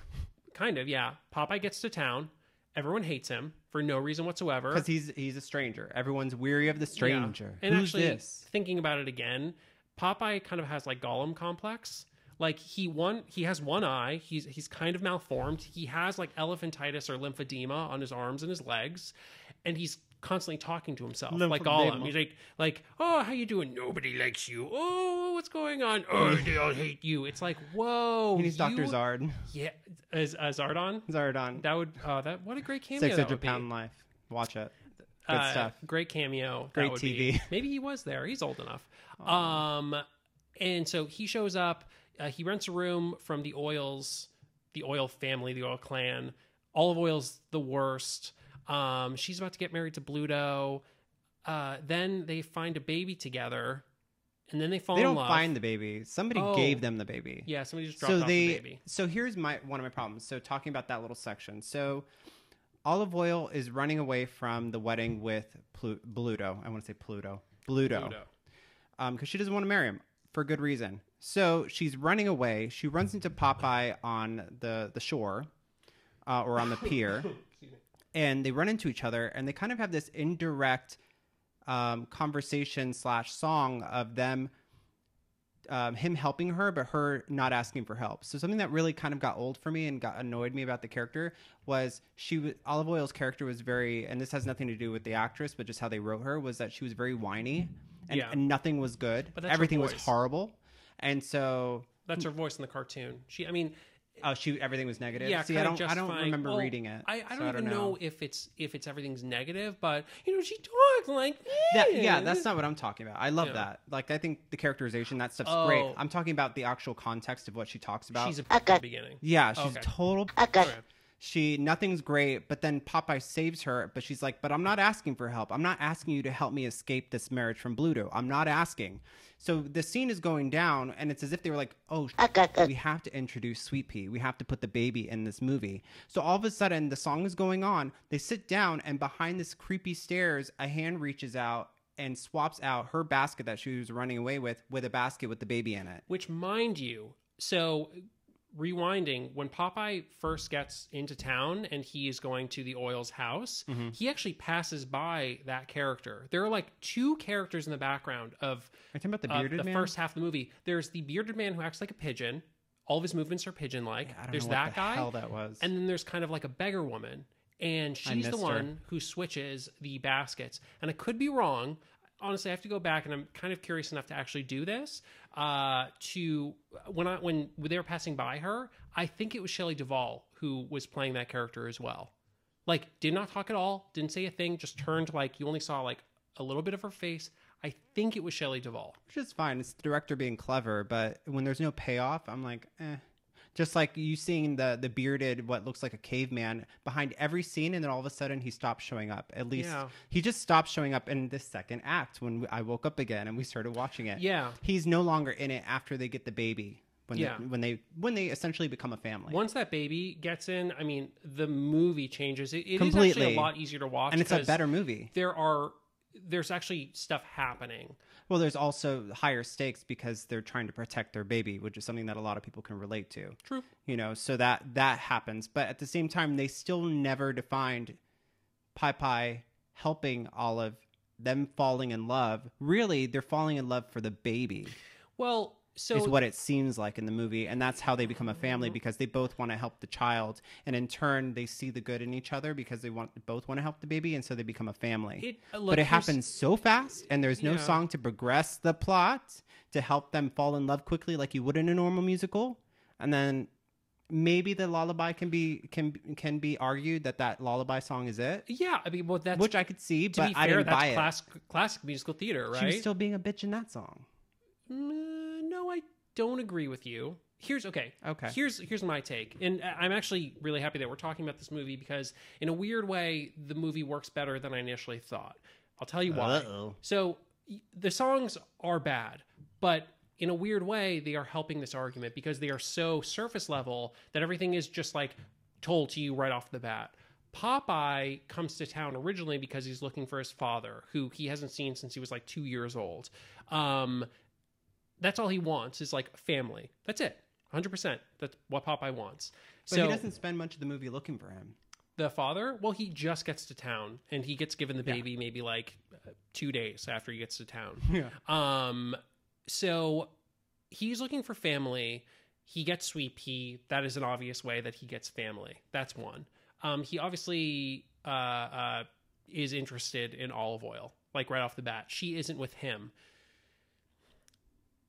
S1: kind of, yeah. Popeye gets to town. Everyone hates him for no reason whatsoever.
S2: because he's he's a stranger. Everyone's weary of the
S1: Yeah.
S2: stranger.
S1: And
S2: Who's
S1: actually,
S2: this?
S1: thinking about it again, Popeye kind of has like Gollum complex. Like he one he has one eye. He's he's kind of malformed. He has like elephantitis or lymphedema on his arms and his legs, and he's constantly talking to himself like Gollum.
S2: Lymphedema.
S1: He's like like oh how you doing? Nobody likes you. Oh what's going on? Oh they all hate you. It's like whoa.
S2: He needs Doctor Zard.
S1: Yeah, as uh, Zardon.
S2: Zardon.
S1: That would uh, that what a great cameo
S2: Six hundred
S1: be.
S2: life. Watch it. Good
S1: Uh,
S2: stuff.
S1: Great cameo. That
S2: Great
S1: would
S2: TV.
S1: be- Maybe he was there. He's old enough. Um, and so he shows up. Uh, he rents a room from the Oils, the Oil family, the Oil clan. Olive Oil's the worst. Um, she's about to get married to Bluto. Uh, then they find a baby together, and then they fall
S2: They
S1: in
S2: don't
S1: love.
S2: find the baby. Somebody
S1: Oh.
S2: gave them the baby.
S1: yeah, somebody just dropped
S2: so
S1: off
S2: they
S1: the baby.
S2: so here's my one of my problems so talking about that little section so olive oil is running away from the wedding with Plu- Bluto. I want to say Pluto. Bluto.
S1: Bluto.
S2: Um, because she doesn't want to marry him for good reason. So she's running away. She runs into Popeye on the the shore, uh, or on the pier, and they run into each other, and they kind of have this indirect um, conversation slash song of them um, him helping her, but her not asking for help. So something that really kind of got old for me and got annoyed me about the character was she was Olive Oil's character was very, and this has nothing to do with the actress, but just how they wrote her was that she was very whiny, and,
S1: Yeah.
S2: and nothing was good.
S1: But
S2: Everything was horrible, and so
S1: That's her voice in the cartoon. She, I mean,
S2: oh, she everything was negative.
S1: yeah.
S2: See, I don't, I don't remember
S1: well,
S2: reading it.
S1: I, I
S2: so
S1: don't even know. if it's if it's everything's negative, but you know, she talks like
S2: That, eh. yeah, that's not what I'm talking about. I love
S1: Yeah.
S2: that. Like, I think the characterization, that stuff's
S1: Oh.
S2: great. I'm talking about the actual context of what she talks about.
S1: She's a at the beginning.
S2: yeah, she's
S1: Okay.
S2: total.
S1: Okay.
S2: She nothing's great, but then Popeye saves her. But she's like, "But I'm not asking for help. I'm not asking you to help me escape this marriage from Bluto. I'm not asking." So the scene is going down, and it's as if they were like, "Oh, we have to introduce Sweet Pea. We have to put the baby in this movie." So all of a sudden, the song is going on. They sit down, and behind this creepy stairs, a hand reaches out and swaps out her basket that she was running away with with a basket with the baby in it.
S1: Which, mind you, so rewinding, when Popeye first gets into town and he is going to the Oyls house,
S2: Mm-hmm.
S1: he actually passes by that character. There are like two characters in the background of
S2: Are talking about the
S1: uh, the
S2: man?
S1: first half of the movie. There's the bearded man who acts like a pigeon. All of his movements are pigeon like.
S2: Don't
S1: There's
S2: know what
S1: that
S2: the
S1: guy.
S2: hell that was.
S1: And then there's kind of like a beggar woman. And she's the
S2: missed her.
S1: one who switches the baskets. And I could be wrong. Honestly, I have to go back and I'm kind of curious enough to actually do this. Uh, to when I when they were passing by her, I think it was Shelley Duvall who was playing that character as well. Like, did not talk at all, didn't say a thing, just turned like you only saw like a little bit of her face. I think it was Shelley Duvall.
S2: which is fine. It's the director being clever, but when there's no payoff, I'm like, eh. Just like you seeing the the bearded, what looks like a caveman behind every scene, and then all of a sudden he stops showing up. At least
S1: Yeah.
S2: he just stopped showing up in the second act when I woke up again and we started watching it.
S1: Yeah.
S2: he's no longer in it after they get the baby. When
S1: Yeah.
S2: they, when they when they essentially become a family,
S1: Once that baby gets in, I mean, the movie changes. It, it is
S2: Completely.
S1: actually a lot easier to watch,
S2: and it's a better movie.
S1: There are there's actually stuff happening.
S2: Well, there's also higher stakes because they're trying to protect their baby, which is something that a lot of people can relate to.
S1: True.
S2: you know so that that happens but at the same time they still never defined pie pie helping olive them falling in love really they're falling in love for the baby
S1: Well, so
S2: is what it seems like in the movie and that's how they become a family because they both want to help the child and in turn they see the good in each other because they want both want to help the baby and so they become a family.
S1: It- uh,
S2: but it happens so fast and there's no
S1: Yeah.
S2: song to progress the plot to help them fall in love quickly like you would in a normal musical and then maybe the lullaby can be can can be argued that that lullaby song is it.
S1: Yeah, I mean, well, that's
S2: which i could see
S1: to
S2: but
S1: be
S2: i
S1: fair,
S2: didn't
S1: that's
S2: buy it.
S1: classic classic musical theater, right?
S2: she was still being a bitch in that song.
S1: Mm, no, I don't agree with you. Here's okay.
S2: Okay.
S1: Here's here's my take, and I- I'm actually really happy that we're talking about this movie because, in a weird way, the movie works better than I initially thought. I'll tell you why.
S2: Uh-oh.
S1: So the songs are bad, but in a weird way, they are helping this argument because they are so surface level that everything is just like told to you right off the bat. Popeye comes to town originally because he's looking for his father, who he hasn't seen since he was like two years old. Um, that's all he wants is like family. That's it. 100%. That's what Popeye wants.
S2: but
S1: so
S2: he doesn't spend much of the movie looking for him
S1: the father, well, he just gets to town and he gets given the baby maybe like uh, two days after he gets to town.
S2: yeah
S1: Um, so he's looking for family. He gets Sweet Pea. That is an obvious way that he gets family. That's one. Um, he obviously uh, uh, is interested in Olive Oyl, like right off the bat. She isn't with him.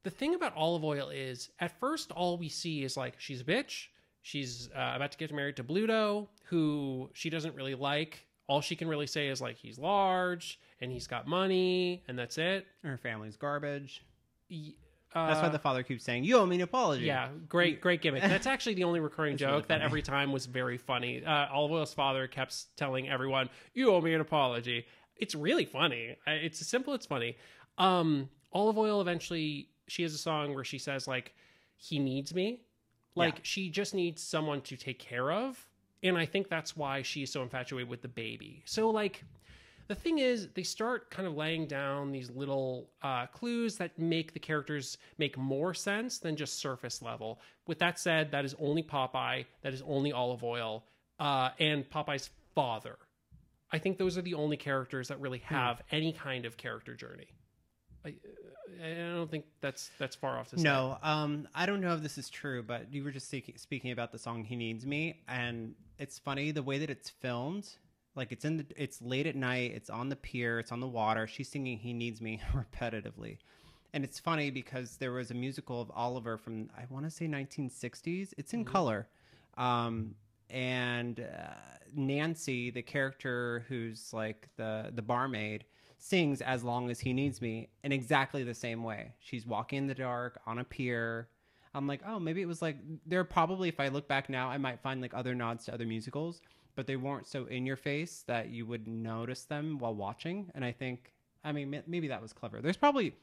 S1: The thing about Olive Oyl is, at first, all we see is like she's a bitch. She's uh, about to get married to Bluto, who she doesn't really like. All she can really say is like he's large and he's got money, and that's it.
S2: her family's garbage
S1: Y-
S2: that's why
S1: uh,
S2: the father keeps saying you owe me an apology
S1: yeah, great, great gimmick. That's actually the only recurring joke
S2: really
S1: that every time was very funny. Uh, Olive Oyl's father kept telling everyone, "You owe me an apology." It's really funny. It's simple. It's funny. Um, Olive Oyl eventually she has a song where she says like, "He needs me," like
S2: Yeah.
S1: she just needs someone to take care of, and I think that's why she's so infatuated with the baby. So like the thing is they start kind of laying down these little uh, clues that make the characters make more sense than just surface level. With that said that is only popeye. That is only Olive Oyl. Uh, and popeye's father. I think those are the only characters that really have any kind of character journey I, I don't think that's that's far off to say.
S2: No, um, I don't know if this is true, but you were just speaking, speaking about the song "He Needs Me," and it's funny the way that it's filmed. Like it's in the, it's late at night, it's on the pier, it's on the water. She's singing "He Needs Me" repetitively, and it's funny because there was a musical of Oliver from I want to say 1960s. It's in color, um, and uh, Nancy, the character who's like the the barmaid, sings "As Long as He Needs Me" in exactly the same way. She's walking in the dark on a pier. I'm like, oh, maybe it was like there. Probably, if I look back now, I might find like other nods to other musicals, but they weren't so in your face that you would notice them while watching. And I think, I mean, maybe that was clever. There's probably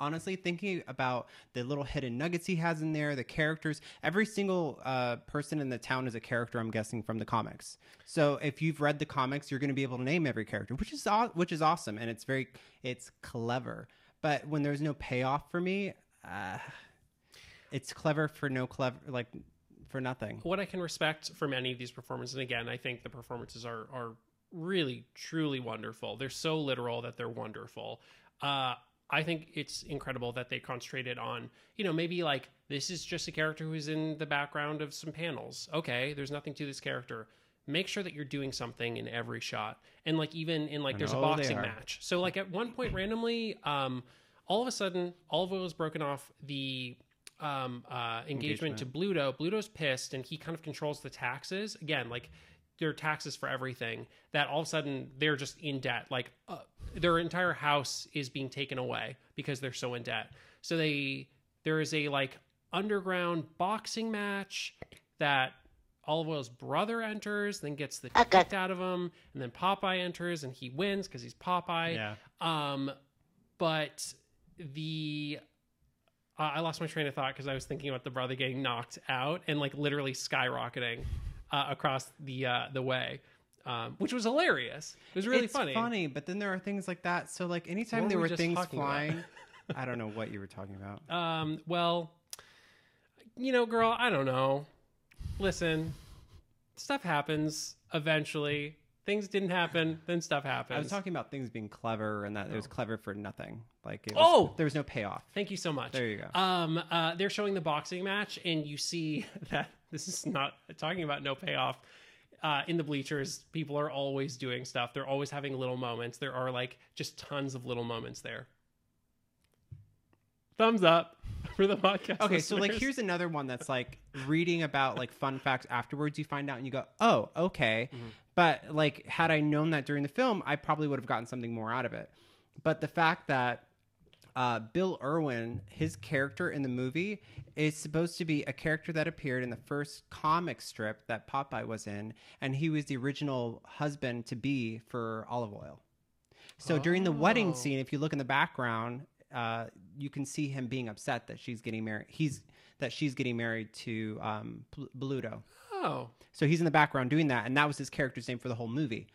S2: honestly thinking about the little hidden nuggets he has in there the characters every single uh, person in the town is a character i'm guessing from the comics so if you've read the comics you're going to be able to name every character which is which is awesome and it's very it's clever but when there's no payoff for me uh, it's clever for no clever like for nothing
S1: what I can respect from any of these performances, and again, I think the performances are are really truly wonderful. They're so literal that they're wonderful. Uh, I think it's incredible that they concentrated on, you know, maybe like this is just a character who's in the background of some panels. Okay, there's nothing to this character. Make sure that you're doing something in every shot, and like even in like there's a boxing match. So like at one point randomly, um, all of a sudden, Oliver has broken off the um, uh, engagement, to Bluto. Bluto's pissed, and he kind of controls the taxes again. Like there are taxes for everything. That all of a sudden they're just in debt. Like uh, their entire house is being taken away because they're so in debt. So they there is a like underground boxing match that Olive Oyl's brother enters, then gets the kicked out of him, and then Popeye enters and he wins because he's Popeye.
S2: yeah
S1: Um, but the uh, I lost my train of thought because I was thinking about the brother getting knocked out and like literally skyrocketing uh, across the uh, the way, um, which was hilarious. It was really funny.
S2: it's
S1: funny.
S2: but then there are things like that so like anytime
S1: What
S2: there
S1: were
S2: were things flying i don't know what you were talking about
S1: Um, well, you know, girl, I don't know. Listen, stuff happens eventually. Things didn't happen, then stuff happens.
S2: I was talking about things being clever and that it was clever for nothing. Like, it was,
S1: Oh!
S2: there was no payoff.
S1: Thank you so much.
S2: There you go.
S1: Um, uh, they're showing the boxing match, and you see that this is not talking about no payoff. Uh, in the bleachers, people are always doing stuff. They're always having little moments. There are like just tons of little moments there. Thumbs up for the podcast.
S2: Okay, so like here's another one that's like reading about like fun facts afterwards. You find out and you go, oh, okay.
S1: Mm-hmm.
S2: But like, had I known that during the film, I probably would have gotten something more out of it. But the fact that uh, Bill Irwin, his character in the movie, is supposed to be a character that appeared in the first comic strip that Popeye was in, and he was the original husband to be for Olive Oyl. So during the wedding
S1: Oh.
S2: scene, if you look in the background, uh, you can see him being upset that she's getting married. He's that she's getting married to um, Bl- Bluto.
S1: oh
S2: So he's in the background doing that, and that was his character's name for the whole movie.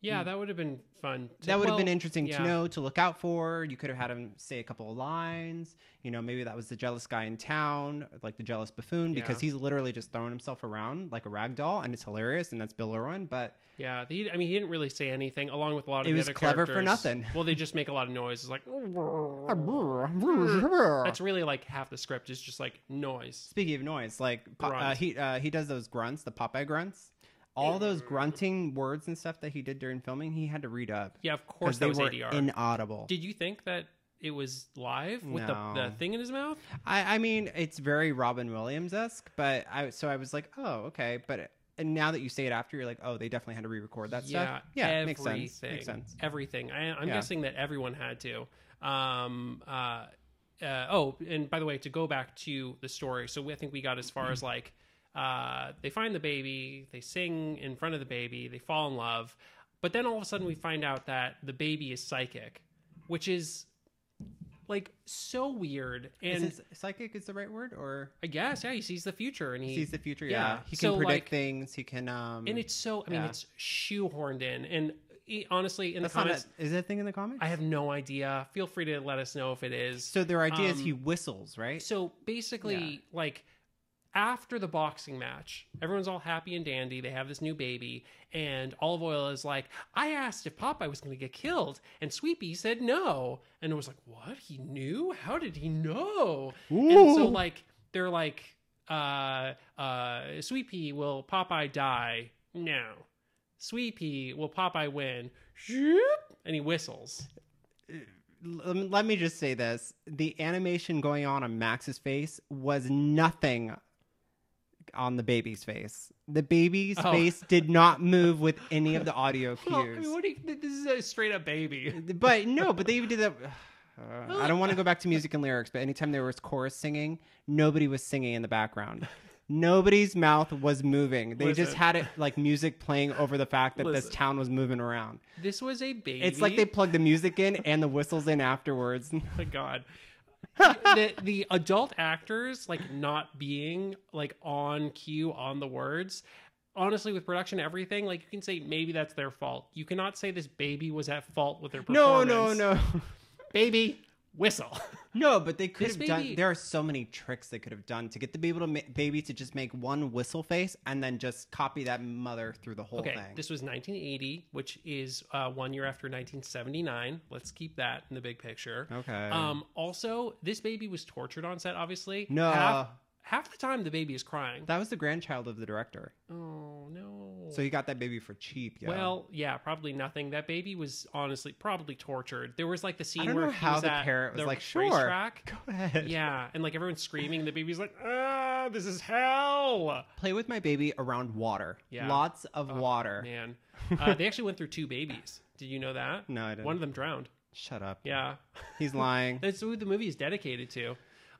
S1: Yeah, that would have been fun. to-
S2: that would have been interesting
S1: yeah.
S2: to know to look out for. You could have had him say a couple of lines. You know, maybe that was the jealous guy in town, like the jealous buffoon, because
S1: Yeah.
S2: he's literally just throwing himself around like a rag doll, and it's hilarious. And that's Bill Irwin. But
S1: Yeah, he, I mean, he didn't really say anything, along with a lot of
S2: It
S1: the
S2: was
S1: other
S2: clever for nothing.
S1: Well, they just make a lot of noise. It's like that's really like half the script is just like noise.
S2: Speaking of noise, like uh, he uh, he does those grunts, the Popeye grunts. All those grunting words and stuff that he did during filming, he had to read up
S1: Yeah, of course that
S2: they
S1: was
S2: were
S1: ADR.
S2: inaudible.
S1: Did you think that it was live with the, the thing in his mouth?
S2: I, I mean, it's very Robin Williams esque, but I so I was like, oh, okay. But and now that you say it after, you're like, oh, they definitely had to re-record that stuff. Yeah,
S1: everything,
S2: makes sense. Makes sense.
S1: Everything. I, I'm
S2: Yeah.
S1: guessing that everyone had to. Um, uh, uh, oh, and by the way, to go back to the story, so we, I think we got as far as like uh, they find the baby, they sing in front of the baby, they fall in love, but then all of a sudden we find out that the baby is psychic, which is like so weird. And
S2: Is psychic is the right word, or
S1: I guess yeah, he sees the future and he
S2: he sees the future?
S1: yeah.
S2: Yeah, he can
S1: So,
S2: predict
S1: like-
S2: things. He can. um
S1: and it's so I mean
S2: Yeah.
S1: it's shoehorned in and e- honestly in
S2: That's
S1: the comments
S2: is that thing in the comics?
S1: I have no idea. Feel free to let us know if it is.
S2: so their idea is
S1: um,
S2: he whistles, right?
S1: So basically, like after the boxing match, everyone's all happy and dandy. They have this new baby, and Olive Oyl is like, I asked if Popeye was going to get killed, and Sweet Pea said no. And it was like, what? He knew? How did he know? And so, like, they're like, uh, uh, Sweet Pea, will Popeye die? No. Sweet Pea, will Popeye win? And he whistles.
S2: Let me just say this: the animation going on on Max's face was nothing on the baby's face. The baby's
S1: Oh.
S2: face did not move with any of the audio
S1: Well, I
S2: cues.
S1: mean, what do you, this is a straight up baby.
S2: but no, but they even did that. Uh, I don't want to go back to music and lyrics, but anytime there was chorus singing, nobody was singing in the background. Nobody's mouth was moving. They just had it like music playing over the fact that this town was moving around.
S1: This was a baby.
S2: It's like they plugged the music in and the whistles in afterwards.
S1: Oh my god. The the adult actors like not being like on cue on the words honestly with production everything like you can say maybe that's their fault you cannot say this baby was at fault with their performance.
S2: no, no, no.
S1: baby whistle
S2: No, but they could
S1: This
S2: have done.
S1: baby-
S2: There are so many tricks they could have done to get the baby to ma- baby to just make one whistle face and then just copy that mother through the whole
S1: okay
S2: thing.
S1: this was 1980 which is uh, one year after 1979 let's keep that in the big picture
S2: okay.
S1: um also this baby was tortured on set obviously
S2: No.
S1: half, half the time the baby is crying
S2: that was the grandchild of the director,
S1: oh no
S2: so he got that baby for cheap. Yo.
S1: Well, yeah, probably nothing. That baby was honestly probably tortured. There was like the scene where
S2: how the
S1: at
S2: parrot was
S1: the
S2: like, "Sure."
S1: racetrack.
S2: go ahead.
S1: Yeah, and like everyone's screaming. The baby's like, "Ah, this is hell!"
S2: Play with my baby around water.
S1: Yeah.
S2: Lots of water.
S1: Man, uh, they actually went through two babies. Did you know that?
S2: No, I didn't.
S1: One of them drowned.
S2: Shut up.
S1: Yeah,
S2: He's lying.
S1: that's who the movie is dedicated to.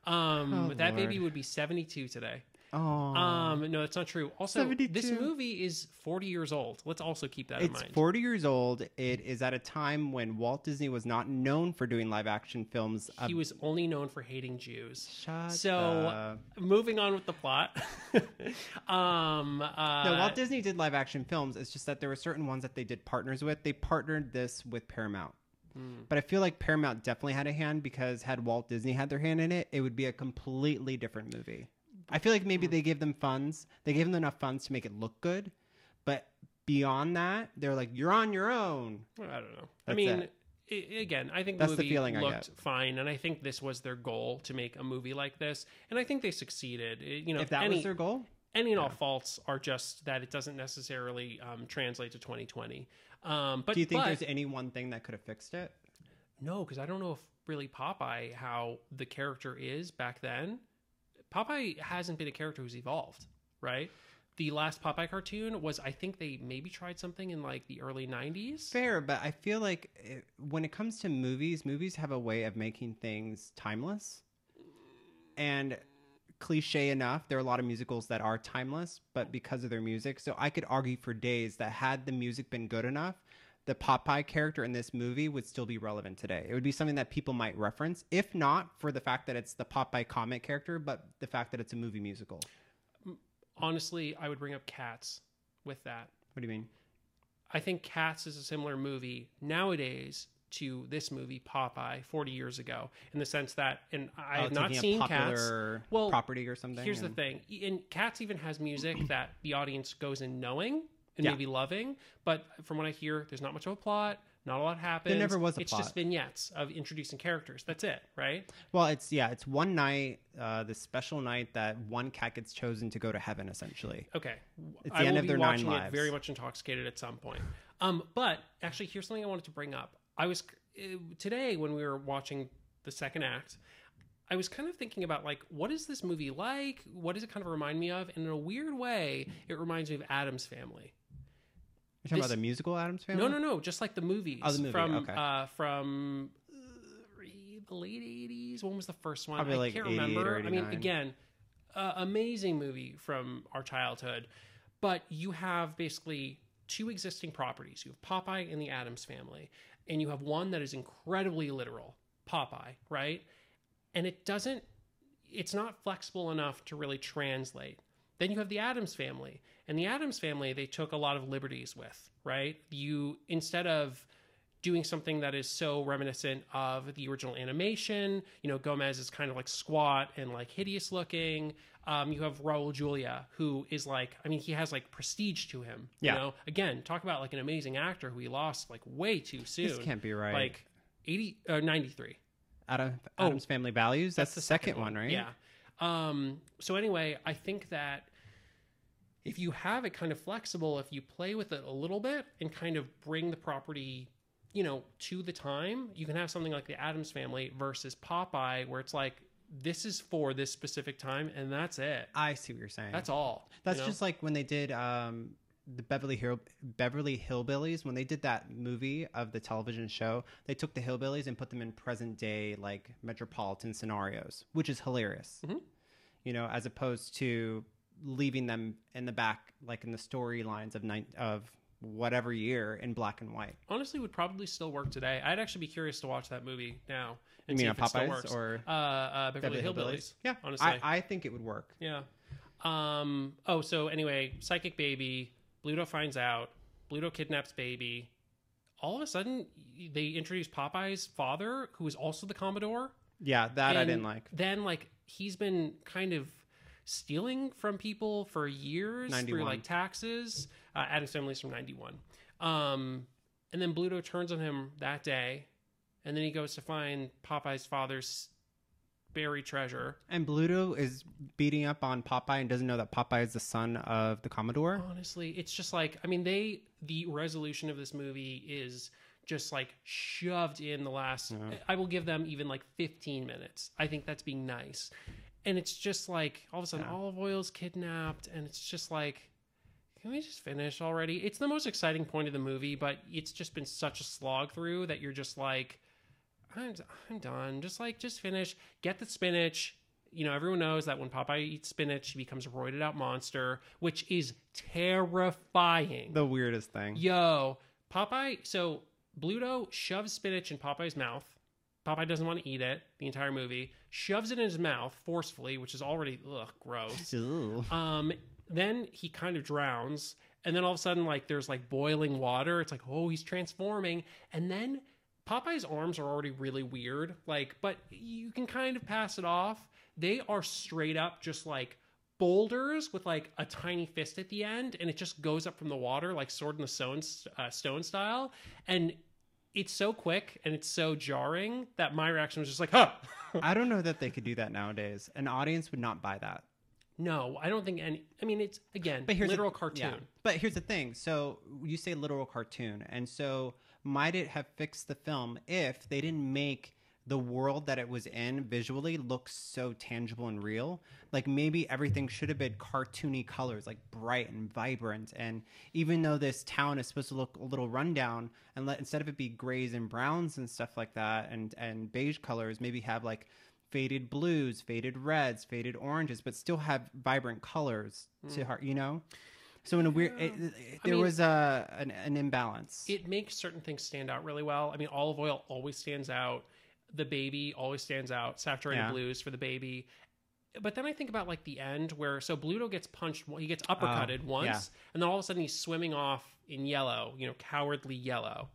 S1: Um,
S2: Oh,
S1: that baby would be seventy-two today.
S2: Oh.
S1: Um, no, that's not true. Also, this movie is forty years old. Let's also keep that in mind.
S2: It's
S1: mind.
S2: 40 years old. It is at a time when Walt Disney was not known for doing live action films.
S1: he was only known for hating Jews.
S2: Shut
S1: So,
S2: up.
S1: moving on with the plot. um, uh,
S2: No, Walt Disney did live action films. It's just that there were certain ones that they did partners with. They partnered this with Paramount.
S1: Hmm.
S2: But I feel like Paramount definitely had a hand because had Walt Disney had their hand in it, it would be a completely different movie. I feel like maybe they gave them funds. They gave them enough funds to make it look good. But beyond that, they're like, you're on your own.
S1: I don't know. I mean,
S2: it.
S1: i- again, I think
S2: That's
S1: the
S2: the
S1: movie
S2: feeling
S1: looked fine, and I think this was their goal to make a movie like this, and I think they succeeded. It- you know,
S2: if that
S1: any,
S2: was their goal,
S1: any and all faults are just that it doesn't necessarily um, translate to 2020. Um, but
S2: do you think
S1: but-
S2: there's any one thing that could have fixed it?
S1: No, because I don't know if really Popeye how the character is back then. Popeye hasn't been a character who's evolved, right? The last Popeye cartoon was, I think they maybe tried something in like the early '90s.
S2: Fair, but I feel like it, when it comes to movies, movies have a way of making things timeless. And cliche enough, there are a lot of musicals that are timeless, but because of their music. So I could argue for days that had the music been good enough, the Popeye character in this movie would still be relevant today. It would be something that people might reference, if not for the fact that it's the Popeye comic character, but the fact that it's a movie musical.
S1: Honestly, I would bring up Cats with that.
S2: What do you mean?
S1: I think Cats is a similar movie nowadays to this movie Popeye 40 years ago, in the sense that, and I
S2: Oh,
S1: have not seen Cats. Well,
S2: property or something.
S1: Here's the thing: and Cats even has music that the audience goes in knowing and
S2: Yeah.
S1: maybe loving, but from what I hear, there's not much of a plot. Not a lot happens.
S2: There never was a
S1: It's
S2: plot.
S1: just vignettes of introducing characters. That's it, right?
S2: Well, it's yeah, it's one night, uh, the special night that one cat gets chosen to go to heaven, essentially.
S1: Okay.
S2: It's
S1: I
S2: the end
S1: will
S2: of
S1: be
S2: their nine
S1: watching it
S2: lives.
S1: very much intoxicated at some point. Um, but actually, here's something I wanted to bring up. I was uh, today when we were watching the second act. I was kind of thinking about like, what is this movie like? What does it kind of remind me of? And in a weird way, it reminds me of Addams Family.
S2: You're talking
S1: This-
S2: about the musical Addams Family?
S1: No, no, no. Just like the movies.
S2: Oh, the movie,
S1: from
S2: okay.
S1: uh, from uh, the late '80s. When was the first one?
S2: Probably
S1: I
S2: like
S1: can't
S2: 88 or
S1: remember. I mean, again, uh, amazing movie from our childhood. But you have basically two existing properties. You have Popeye and the Addams Family, and you have one that is incredibly literal, Popeye, right? And it doesn't. It's not flexible enough to really translate. Then you have the Addams family. And the Addams family, they took a lot of liberties with, right? You, instead of doing something that is so reminiscent of the original animation. You know, Gomez is kind of like squat and like hideous looking. Um, you have Raul Julia, who is like, I mean, he has like prestige to him.
S2: Yeah.
S1: You know, again, talk about like an amazing actor who we lost like way too soon.
S2: This can't be right.
S1: Like 80 uh, 93.
S2: Adam,
S1: Oh.
S2: Addams Family Values. That's, the, second, one, right?
S1: Yeah. Um, so anyway, I think that if you have it kind of flexible, if you play with it a little bit and kind of bring the property, you know, to the time, you can have something like the Addams Family versus Popeye, where it's like this is for this specific time, and that's it.
S2: I see what you're saying.
S1: That's all. you
S2: That's
S1: know?
S2: just like when they did um, the Beverly Hill Beverly Hillbillies. When they did that movie of the television show, they took the hillbillies and put them in present day like metropolitan scenarios, which is hilarious.
S1: Mhm.
S2: You know, as opposed to leaving them in the back, like in the storylines of nine of whatever year in black and white.
S1: honestly would probably still work today. I'd actually be curious to watch that movie now
S2: You
S1: and
S2: mean
S1: see if it still works.
S2: or
S1: uh, uh, Beverly, Hillbillies.
S2: Yeah,
S1: honestly.
S2: I, I think it would work.
S1: Yeah. Um. Oh, so anyway, psychic baby. Bluto finds out. Bluto kidnaps baby. All of a sudden, they introduce Popeye's father, who is also the Commodore.
S2: Yeah, that I
S1: And
S2: didn't like.
S1: Then, like, he's been kind of stealing from people for years through like taxes. Uh, Addams family's from '91. Um, and then Bluto turns on him that day, and then he goes to find Popeye's father's buried treasure.
S2: And Bluto is beating up on Popeye and doesn't know that Popeye is the son of the Commodore.
S1: Honestly, it's just like I mean, they the resolution of this movie is just like shoved in the last.
S2: Yeah.
S1: I will give them even like 15 minutes. I think that's being nice, and it's just like all of a sudden
S2: Yeah.
S1: Olive Oyl's kidnapped, and it's just like. Can we just finish already? It's the most exciting point of the movie, but it's just been such a slog through that you're just like, I'm, I'm done. Just like, just finish. Get the spinach. You know, everyone knows that when Popeye eats spinach, he becomes a roided out monster, which is terrifying.
S2: The weirdest thing.
S1: Yo, Popeye. So Bluto shoves spinach in Popeye's mouth. Popeye doesn't want to eat it the entire movie. Shoves it in his mouth forcefully, which is already ugh, gross.
S2: Ew.
S1: Um, then he kind of drowns, and then all of a sudden, like there's like boiling water. It's like, oh, he's transforming, and then Popeye's arms are already really weird. Like, but you can kind of pass it off. They are straight up just like boulders with like a tiny fist at the end, and it just goes up from the water like Sword in the Stone uh, stone style, and. It's so quick and it's so jarring that my reaction was just like, huh.
S2: I don't know that they could do that nowadays. An audience would not buy that.
S1: no, I don't think any. I mean, it's again,
S2: But here's the-
S1: literal cartoon.
S2: Yeah. But here's the thing. So you say literal cartoon, and so might it have fixed the film if they didn't make the world that it was in visually looks so tangible and real? Like maybe everything should have been cartoony colors, like bright and vibrant. And even though this town is supposed to look a little rundown, and let, instead of it be grays and browns and stuff like that, and and beige colors, maybe have like faded blues, faded reds, faded oranges, but still have vibrant colors to hmm. heart, you know? So in a weird, it, it- there
S1: mean-
S2: was a an, an imbalance.
S1: it makes certain things stand out really well. I mean, Olive Oyl always stands out. The baby always stands out. Saturated
S2: Yeah.
S1: blues for the baby. But then I think about like the end where so Bluto gets punched, he gets uppercutted oh, once,
S2: Oh, yeah.
S1: and then all of a sudden he's swimming off in yellow, you know, cowardly yellow,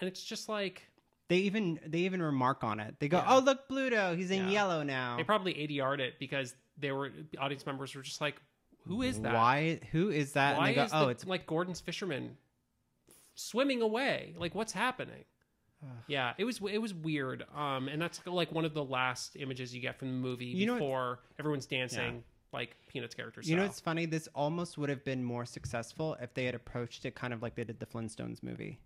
S1: and it's just like
S2: they even they even remark on it. They go,
S1: Yeah.
S2: "Oh, look, Bluto, he's in yellow now."
S1: they probably ADR'd it because they were audience members were just like, who is that?
S2: Why? Who is that?
S1: Why
S2: and they go,
S1: is
S2: "Oh,
S1: the,
S2: it's
S1: like Gorton's fisherman swimming away? Like what's happening? Yeah, it was it was weird. Um, and that's like one of the last images you get from the movie
S2: You know
S1: before everyone's dancing like Peanuts characters.
S2: You know, it's funny. This almost would have been more successful if they had approached it kind of like they did the Flintstones movie.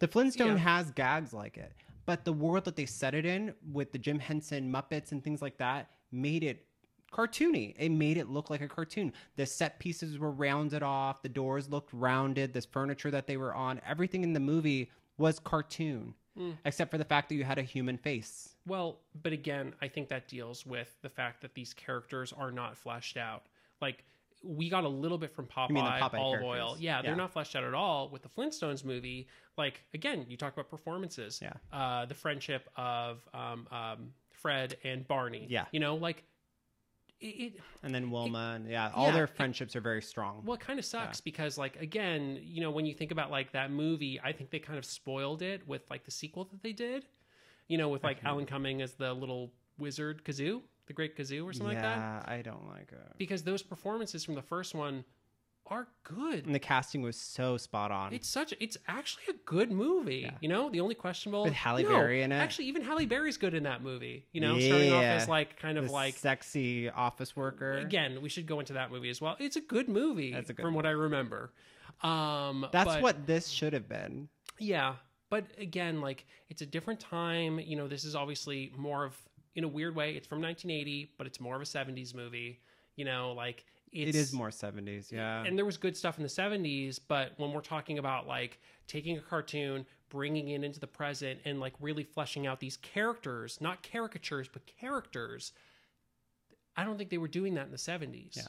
S2: The Flintstone
S1: Yeah.
S2: has gags like it, but the world that they set it in with the Jim Henson Muppets and things like that made it cartoony. It made it look like a cartoon. The set pieces were rounded off, the doors looked rounded, this furniture that they were on, everything in the movie was cartoon,
S1: Mm.
S2: except for the fact that you had a human face.
S1: Well, but again, I think that deals with the fact that these characters are not fleshed out. Like we got a little bit from Popeye,
S2: Popeye
S1: Olive Oyl.
S2: characters.
S1: Yeah, they're not fleshed out at all. With the Flintstones movie, like again, you talk about performances.
S2: Yeah.
S1: Uh, the friendship of um, um, Fred and Barney.
S2: Yeah.
S1: You know, like it, it
S2: And then Wilma, and yeah, all
S1: yeah,
S2: their
S1: it-
S2: friendships are very strong.
S1: well, it kind of sucks because, like, again, you know, when you think about like that movie, I think they kind of spoiled it with like the sequel that they did. You know, with like Alan Cumming as the little wizard Kazoo, the Great Kazoo, or something like that.
S2: yeah, I don't like it.
S1: Because those performances from the first one are good.
S2: And the casting was so spot on.
S1: It's such. It's actually a good movie.
S2: Yeah.
S1: You know, the only questionable
S2: With Halle
S1: No,
S2: Berry in it.
S1: Actually, even Halle Berry's good in that movie. You know, starting off as like kind of
S2: The
S1: like
S2: sexy office worker.
S1: again. We should go into that movie as well. It's a good movie
S2: That's a good
S1: from what I remember. Um,
S2: That's
S1: but-
S2: what this should have been.
S1: Yeah, but again, like it's a different time. You know, this is obviously more of in a weird way. It's from 1980, but it's more of a 70s movie. You know, like it's,
S2: It is more 70s, yeah.
S1: and there was good stuff in the 70s but when we're talking about like taking a cartoon bringing it into the present and like really fleshing out these characters not caricatures but characters i don't think they were doing that in the 70s
S2: Yeah.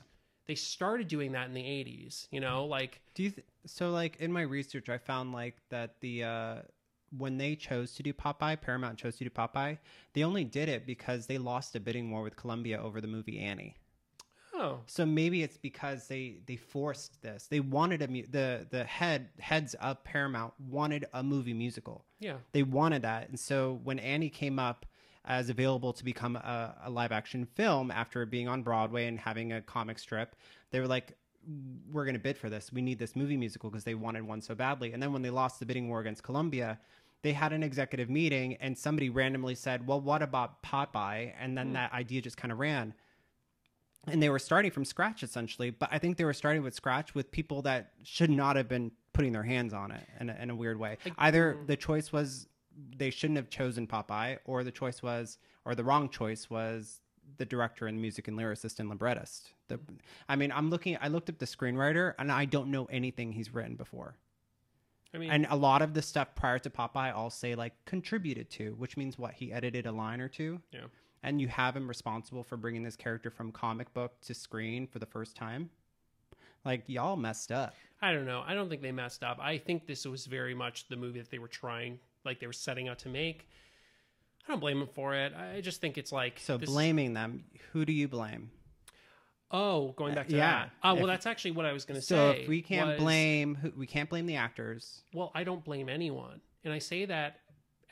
S1: they started doing that in the 80s you know like
S2: Do you th- so like in my research I found like that the uh when they chose to do Popeye, Paramount chose to do Popeye, they only did it because they lost a bidding war with Columbia over the movie Annie.
S1: Oh
S2: So maybe it's because they they forced this. They wanted a mu- the the head heads of Paramount wanted a movie musical.
S1: yeah
S2: They wanted that, and so when Annie came up as available to become a, a live action film after being on Broadway and having a comic strip, they were like, "We're going to bid for this. We need this movie musical because they wanted one so badly." And then when they lost the bidding war against Columbia. They had an executive meeting, and somebody randomly said, "Well, what about Popeye?" And then hmm. that idea just kind of ran and they were starting from scratch essentially but i think they were starting with scratch with people that should not have been putting their hands on it in a, in a weird way. Either mm-hmm. the choice was they shouldn't have chosen popeye or the choice was or the wrong choice was the director and music and lyricist and librettist. The, mm-hmm. i mean i'm looking i looked up the screenwriter and i don't know anything he's written before.
S1: I mean
S2: and a lot of the stuff prior to popeye i'll say like contributed to which means what he edited a line or two?
S1: Yeah
S2: and you have him responsible for bringing this character from comic book to screen for the first time like y'all messed up
S1: I don't know. I don't think they messed up. I think this was very much the movie that they were trying, like they were setting out to make. I don't blame them for it. I just think it's like
S2: so
S1: this-
S2: blaming them who do you blame
S1: Oh, going back to
S2: yeah.
S1: that. Uh, well,
S2: If-
S1: that's actually what I was going to
S2: so
S1: say.
S2: if we can't
S1: was-
S2: blame we can't blame the actors
S1: well, I don't blame anyone, and I say that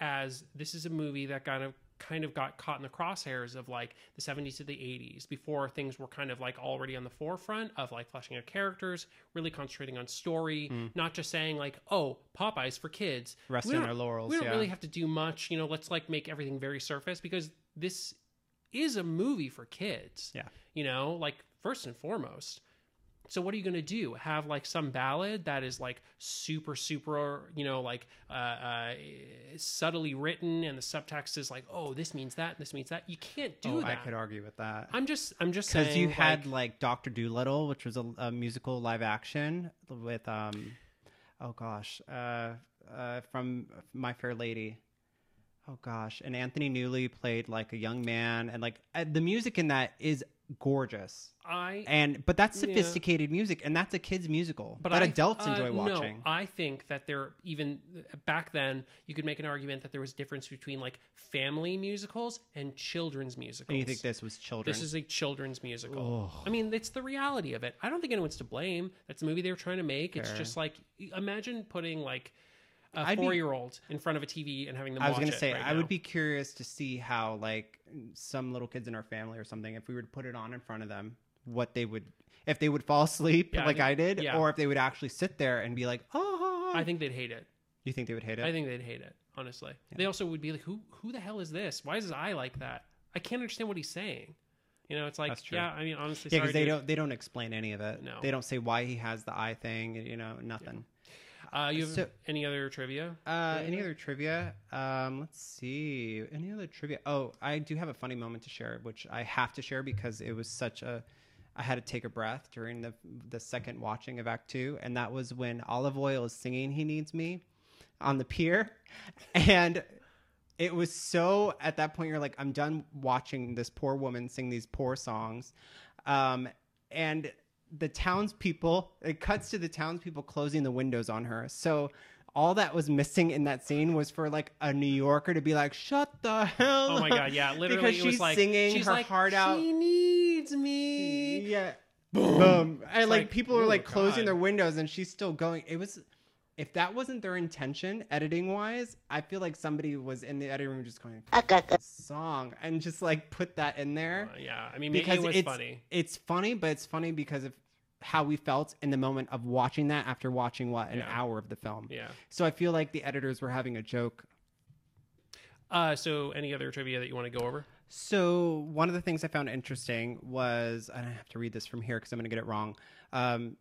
S1: as this is a movie that kind of kind of got caught in the crosshairs of like the 70s to the 80s before things were kind of like already on the forefront of like fleshing out characters really concentrating on story
S2: Hmm.
S1: not just saying like oh popeye's for kids
S2: Rest
S1: We
S2: in
S1: don't-
S2: our laurels,
S1: we don't
S2: yeah.
S1: really have to do much you know let's like make everything very surface because this is a movie for kids
S2: Yeah.
S1: you know like first and foremost so what are you going to do? Have like some ballad that is like super super you know like uh, uh subtly written and the subtext is like oh this means that this means that. You can't do
S2: oh,
S1: that.
S2: i could argue with that.
S1: I'm just i'm just
S2: because you had
S1: like,
S2: like Doctor Dolittle, which was a, a musical live action with um, oh gosh, uh, uh, from My Fair Lady. Oh gosh, and Anthony Newley played like a young man, and like uh, the music in that is gorgeous,
S1: i
S2: and but that's
S1: Yeah.
S2: sophisticated music, and that's a kids musical
S1: but
S2: that
S1: I-
S2: adults
S1: uh,
S2: enjoy watching.
S1: No, I think that there even back then you could make an argument that there was difference between like family musicals and children's musicals.
S2: and you think this was children?
S1: This is a children's musical. I mean, it's the reality of it. I don't think anyone's to blame. That's the movie they were trying to make. It's just like imagine putting like a
S2: I'd
S1: four-year-old in front of a TV and having them.
S2: I was gonna say
S1: right
S2: I
S1: now.
S2: would be curious to see how like some little kids in our family or something, if we were to put it on in front of them, what they would if they would fall asleep
S1: Yeah, I
S2: like
S1: think-
S2: I did,
S1: yeah.
S2: or if they would actually sit there and be like, oh,
S1: I think they'd hate it.
S2: you think they would hate it?
S1: I think they'd hate it. Honestly, they also would be like, "Who? Who the hell is this? Why is his eye like that? I can't understand what he's saying." You know, it's like, yeah. I mean, honestly,
S2: yeah, because they
S1: dude.
S2: don't they don't explain any of it.
S1: No.
S2: they don't say why he has the eye thing. You know, nothing.
S1: Uh, you have
S2: So-
S1: any other trivia?
S2: Uh, any other trivia? Um, let's see. Any other trivia? Oh, I do have a funny moment to share, which I have to share because it was such a. I had to take a breath during the the second watching of Act Two, and that was when Olive Oyl is singing "He Needs Me" on the pier, and it was so. At that point, you're like, I'm done watching this poor woman sing these poor songs, um, and the townspeople. It cuts to the townspeople closing the windows on her. So all that was missing in that scene was for like a New Yorker to be like, "Shut the hell!"
S1: Oh my
S2: up,"
S1: god, yeah, literally,
S2: because
S1: it was
S2: she's
S1: like
S2: singing
S1: she's
S2: her
S1: like,
S2: heart out.
S1: She needs needs me.
S2: Yeah.
S1: Boom.
S2: Boom. And like,
S1: like,
S2: people are
S1: oh,
S2: like closing
S1: God.
S2: their windows and she's still going. It was if that wasn't their intention editing wise, I feel like somebody was in the editing room just going "I got this song and just like put that in there.
S1: Uh, yeah, I mean,
S2: because
S1: it was
S2: it's
S1: funny.
S2: It's funny, but it's funny because of how we felt in the moment of watching that after watching what an
S1: Yeah.
S2: hour of the film.
S1: Yeah.
S2: So I feel like the editors were having a joke.
S1: Uh, so, any other trivia that you want to go over?
S2: So one of the things I found interesting was, I have to read this from here because I'm going to get it wrong. Um,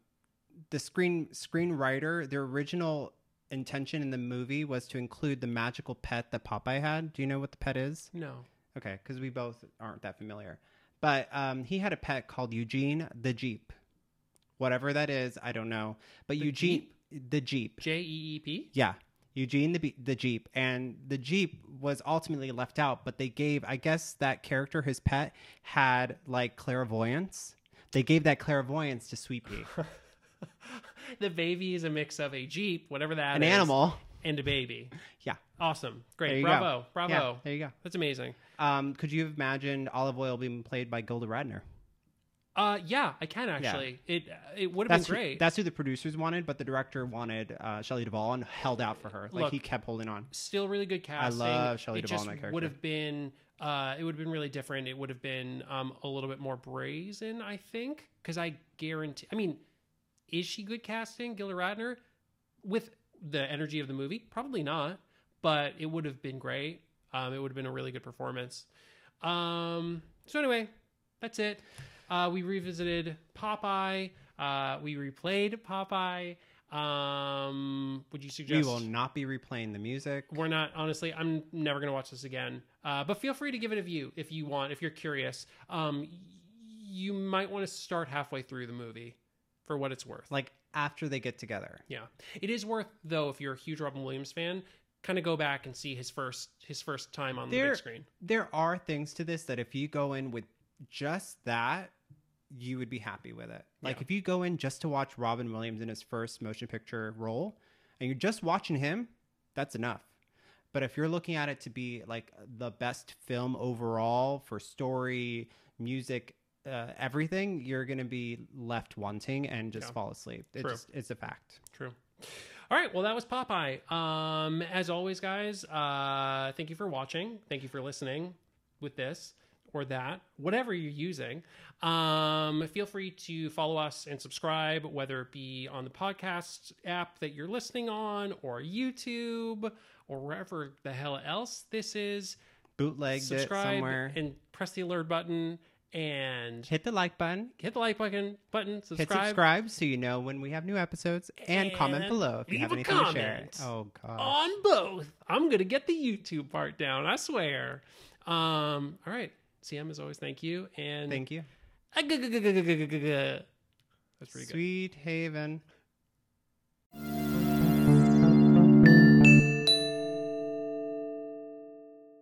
S2: the screen screenwriter, their original intention in the movie was to include the magical pet that Popeye had. Do you know what the pet is?
S1: No.
S2: Okay, because we both aren't that familiar. But um, he had a pet called Eugene the Jeep. Whatever that is, I don't know. But
S1: The
S2: Eugene the Jeep.
S1: J E E P.
S2: Yeah, Eugene the the Jeep, and the Jeep was ultimately left out. But they gave, I guess, that character, his pet, had like clairvoyance. They gave that clairvoyance to Sweet Pea,
S1: The baby is a mix of a jeep, whatever that
S2: an
S1: is,
S2: animal.
S1: and a baby.
S2: Yeah,
S1: Awesome. Great. Bravo.
S2: go.
S1: Bravo.
S2: Yeah, there you go.
S1: That's amazing.
S2: Um, could you have imagined Olive Oyl being played by Gilda Radner?
S1: Uh, yeah, I can actually. It it would have
S2: That's
S1: been
S2: who,
S1: great.
S2: that's who the producers wanted, but the director wanted uh, Shelley Duvall and held out for her. Like
S1: Look,
S2: he kept holding on.
S1: Still really good casting.
S2: I love Shelley
S1: it
S2: Duvall
S1: just
S2: in that character.
S1: would have been. Uh, it would have been really different. It would have been um, a little bit more brazen, I think, because I guarantee. I mean, is she good casting, Gilda Radner, with the energy of the movie? Probably not, but it would have been great. Um, it would have been a really good performance. Um, so anyway, that's it. Uh, we revisited Popeye. Uh, we replayed Popeye. Um, would you suggest?
S2: We will not be replaying the music.
S1: We're not honestly. I'm never gonna watch this again. Uh, but feel free to give it a view if you want. If you're curious, um, you might want to start halfway through the movie for what it's worth.
S2: Like after they get together.
S1: Yeah, it is worth though if you're a huge Robin Williams fan. Kind of go back and see his first his first time on the big screen.
S2: There are things to this that if you go in with just that, you would be happy with it. Like
S1: Yeah.
S2: if you go in just to watch Robin Williams in his first motion picture role and you're just watching him, that's enough. But if you're looking at it to be like the best film overall for story, music, uh, everything, you're going to be left wanting and just
S1: Yeah.
S2: fall asleep. It's,
S1: True.
S2: just, it's a fact.
S1: True. All right. Well, that was Popeye. Um, as always, guys, uh, thank you for watching. Thank you for listening with this or that, whatever you're using. Um, feel free to follow us and subscribe, whether it be on the podcast app that you're listening on, or YouTube, or wherever the hell else this is.
S2: Bootlegged it
S1: subscribe
S2: somewhere.
S1: and press the alert button and
S2: Hit the like button.
S1: hit the like button. Button.
S2: Hit
S1: Subscribe.
S2: subscribe so you know when we have new episodes and, comment below if you have anything to share. Oh god.
S1: on both. I'm gonna get the YouTube part down. I swear. Um. All right. CM, as always, thank you. And
S2: thank you.
S1: That's pretty good.
S2: Sweethaven.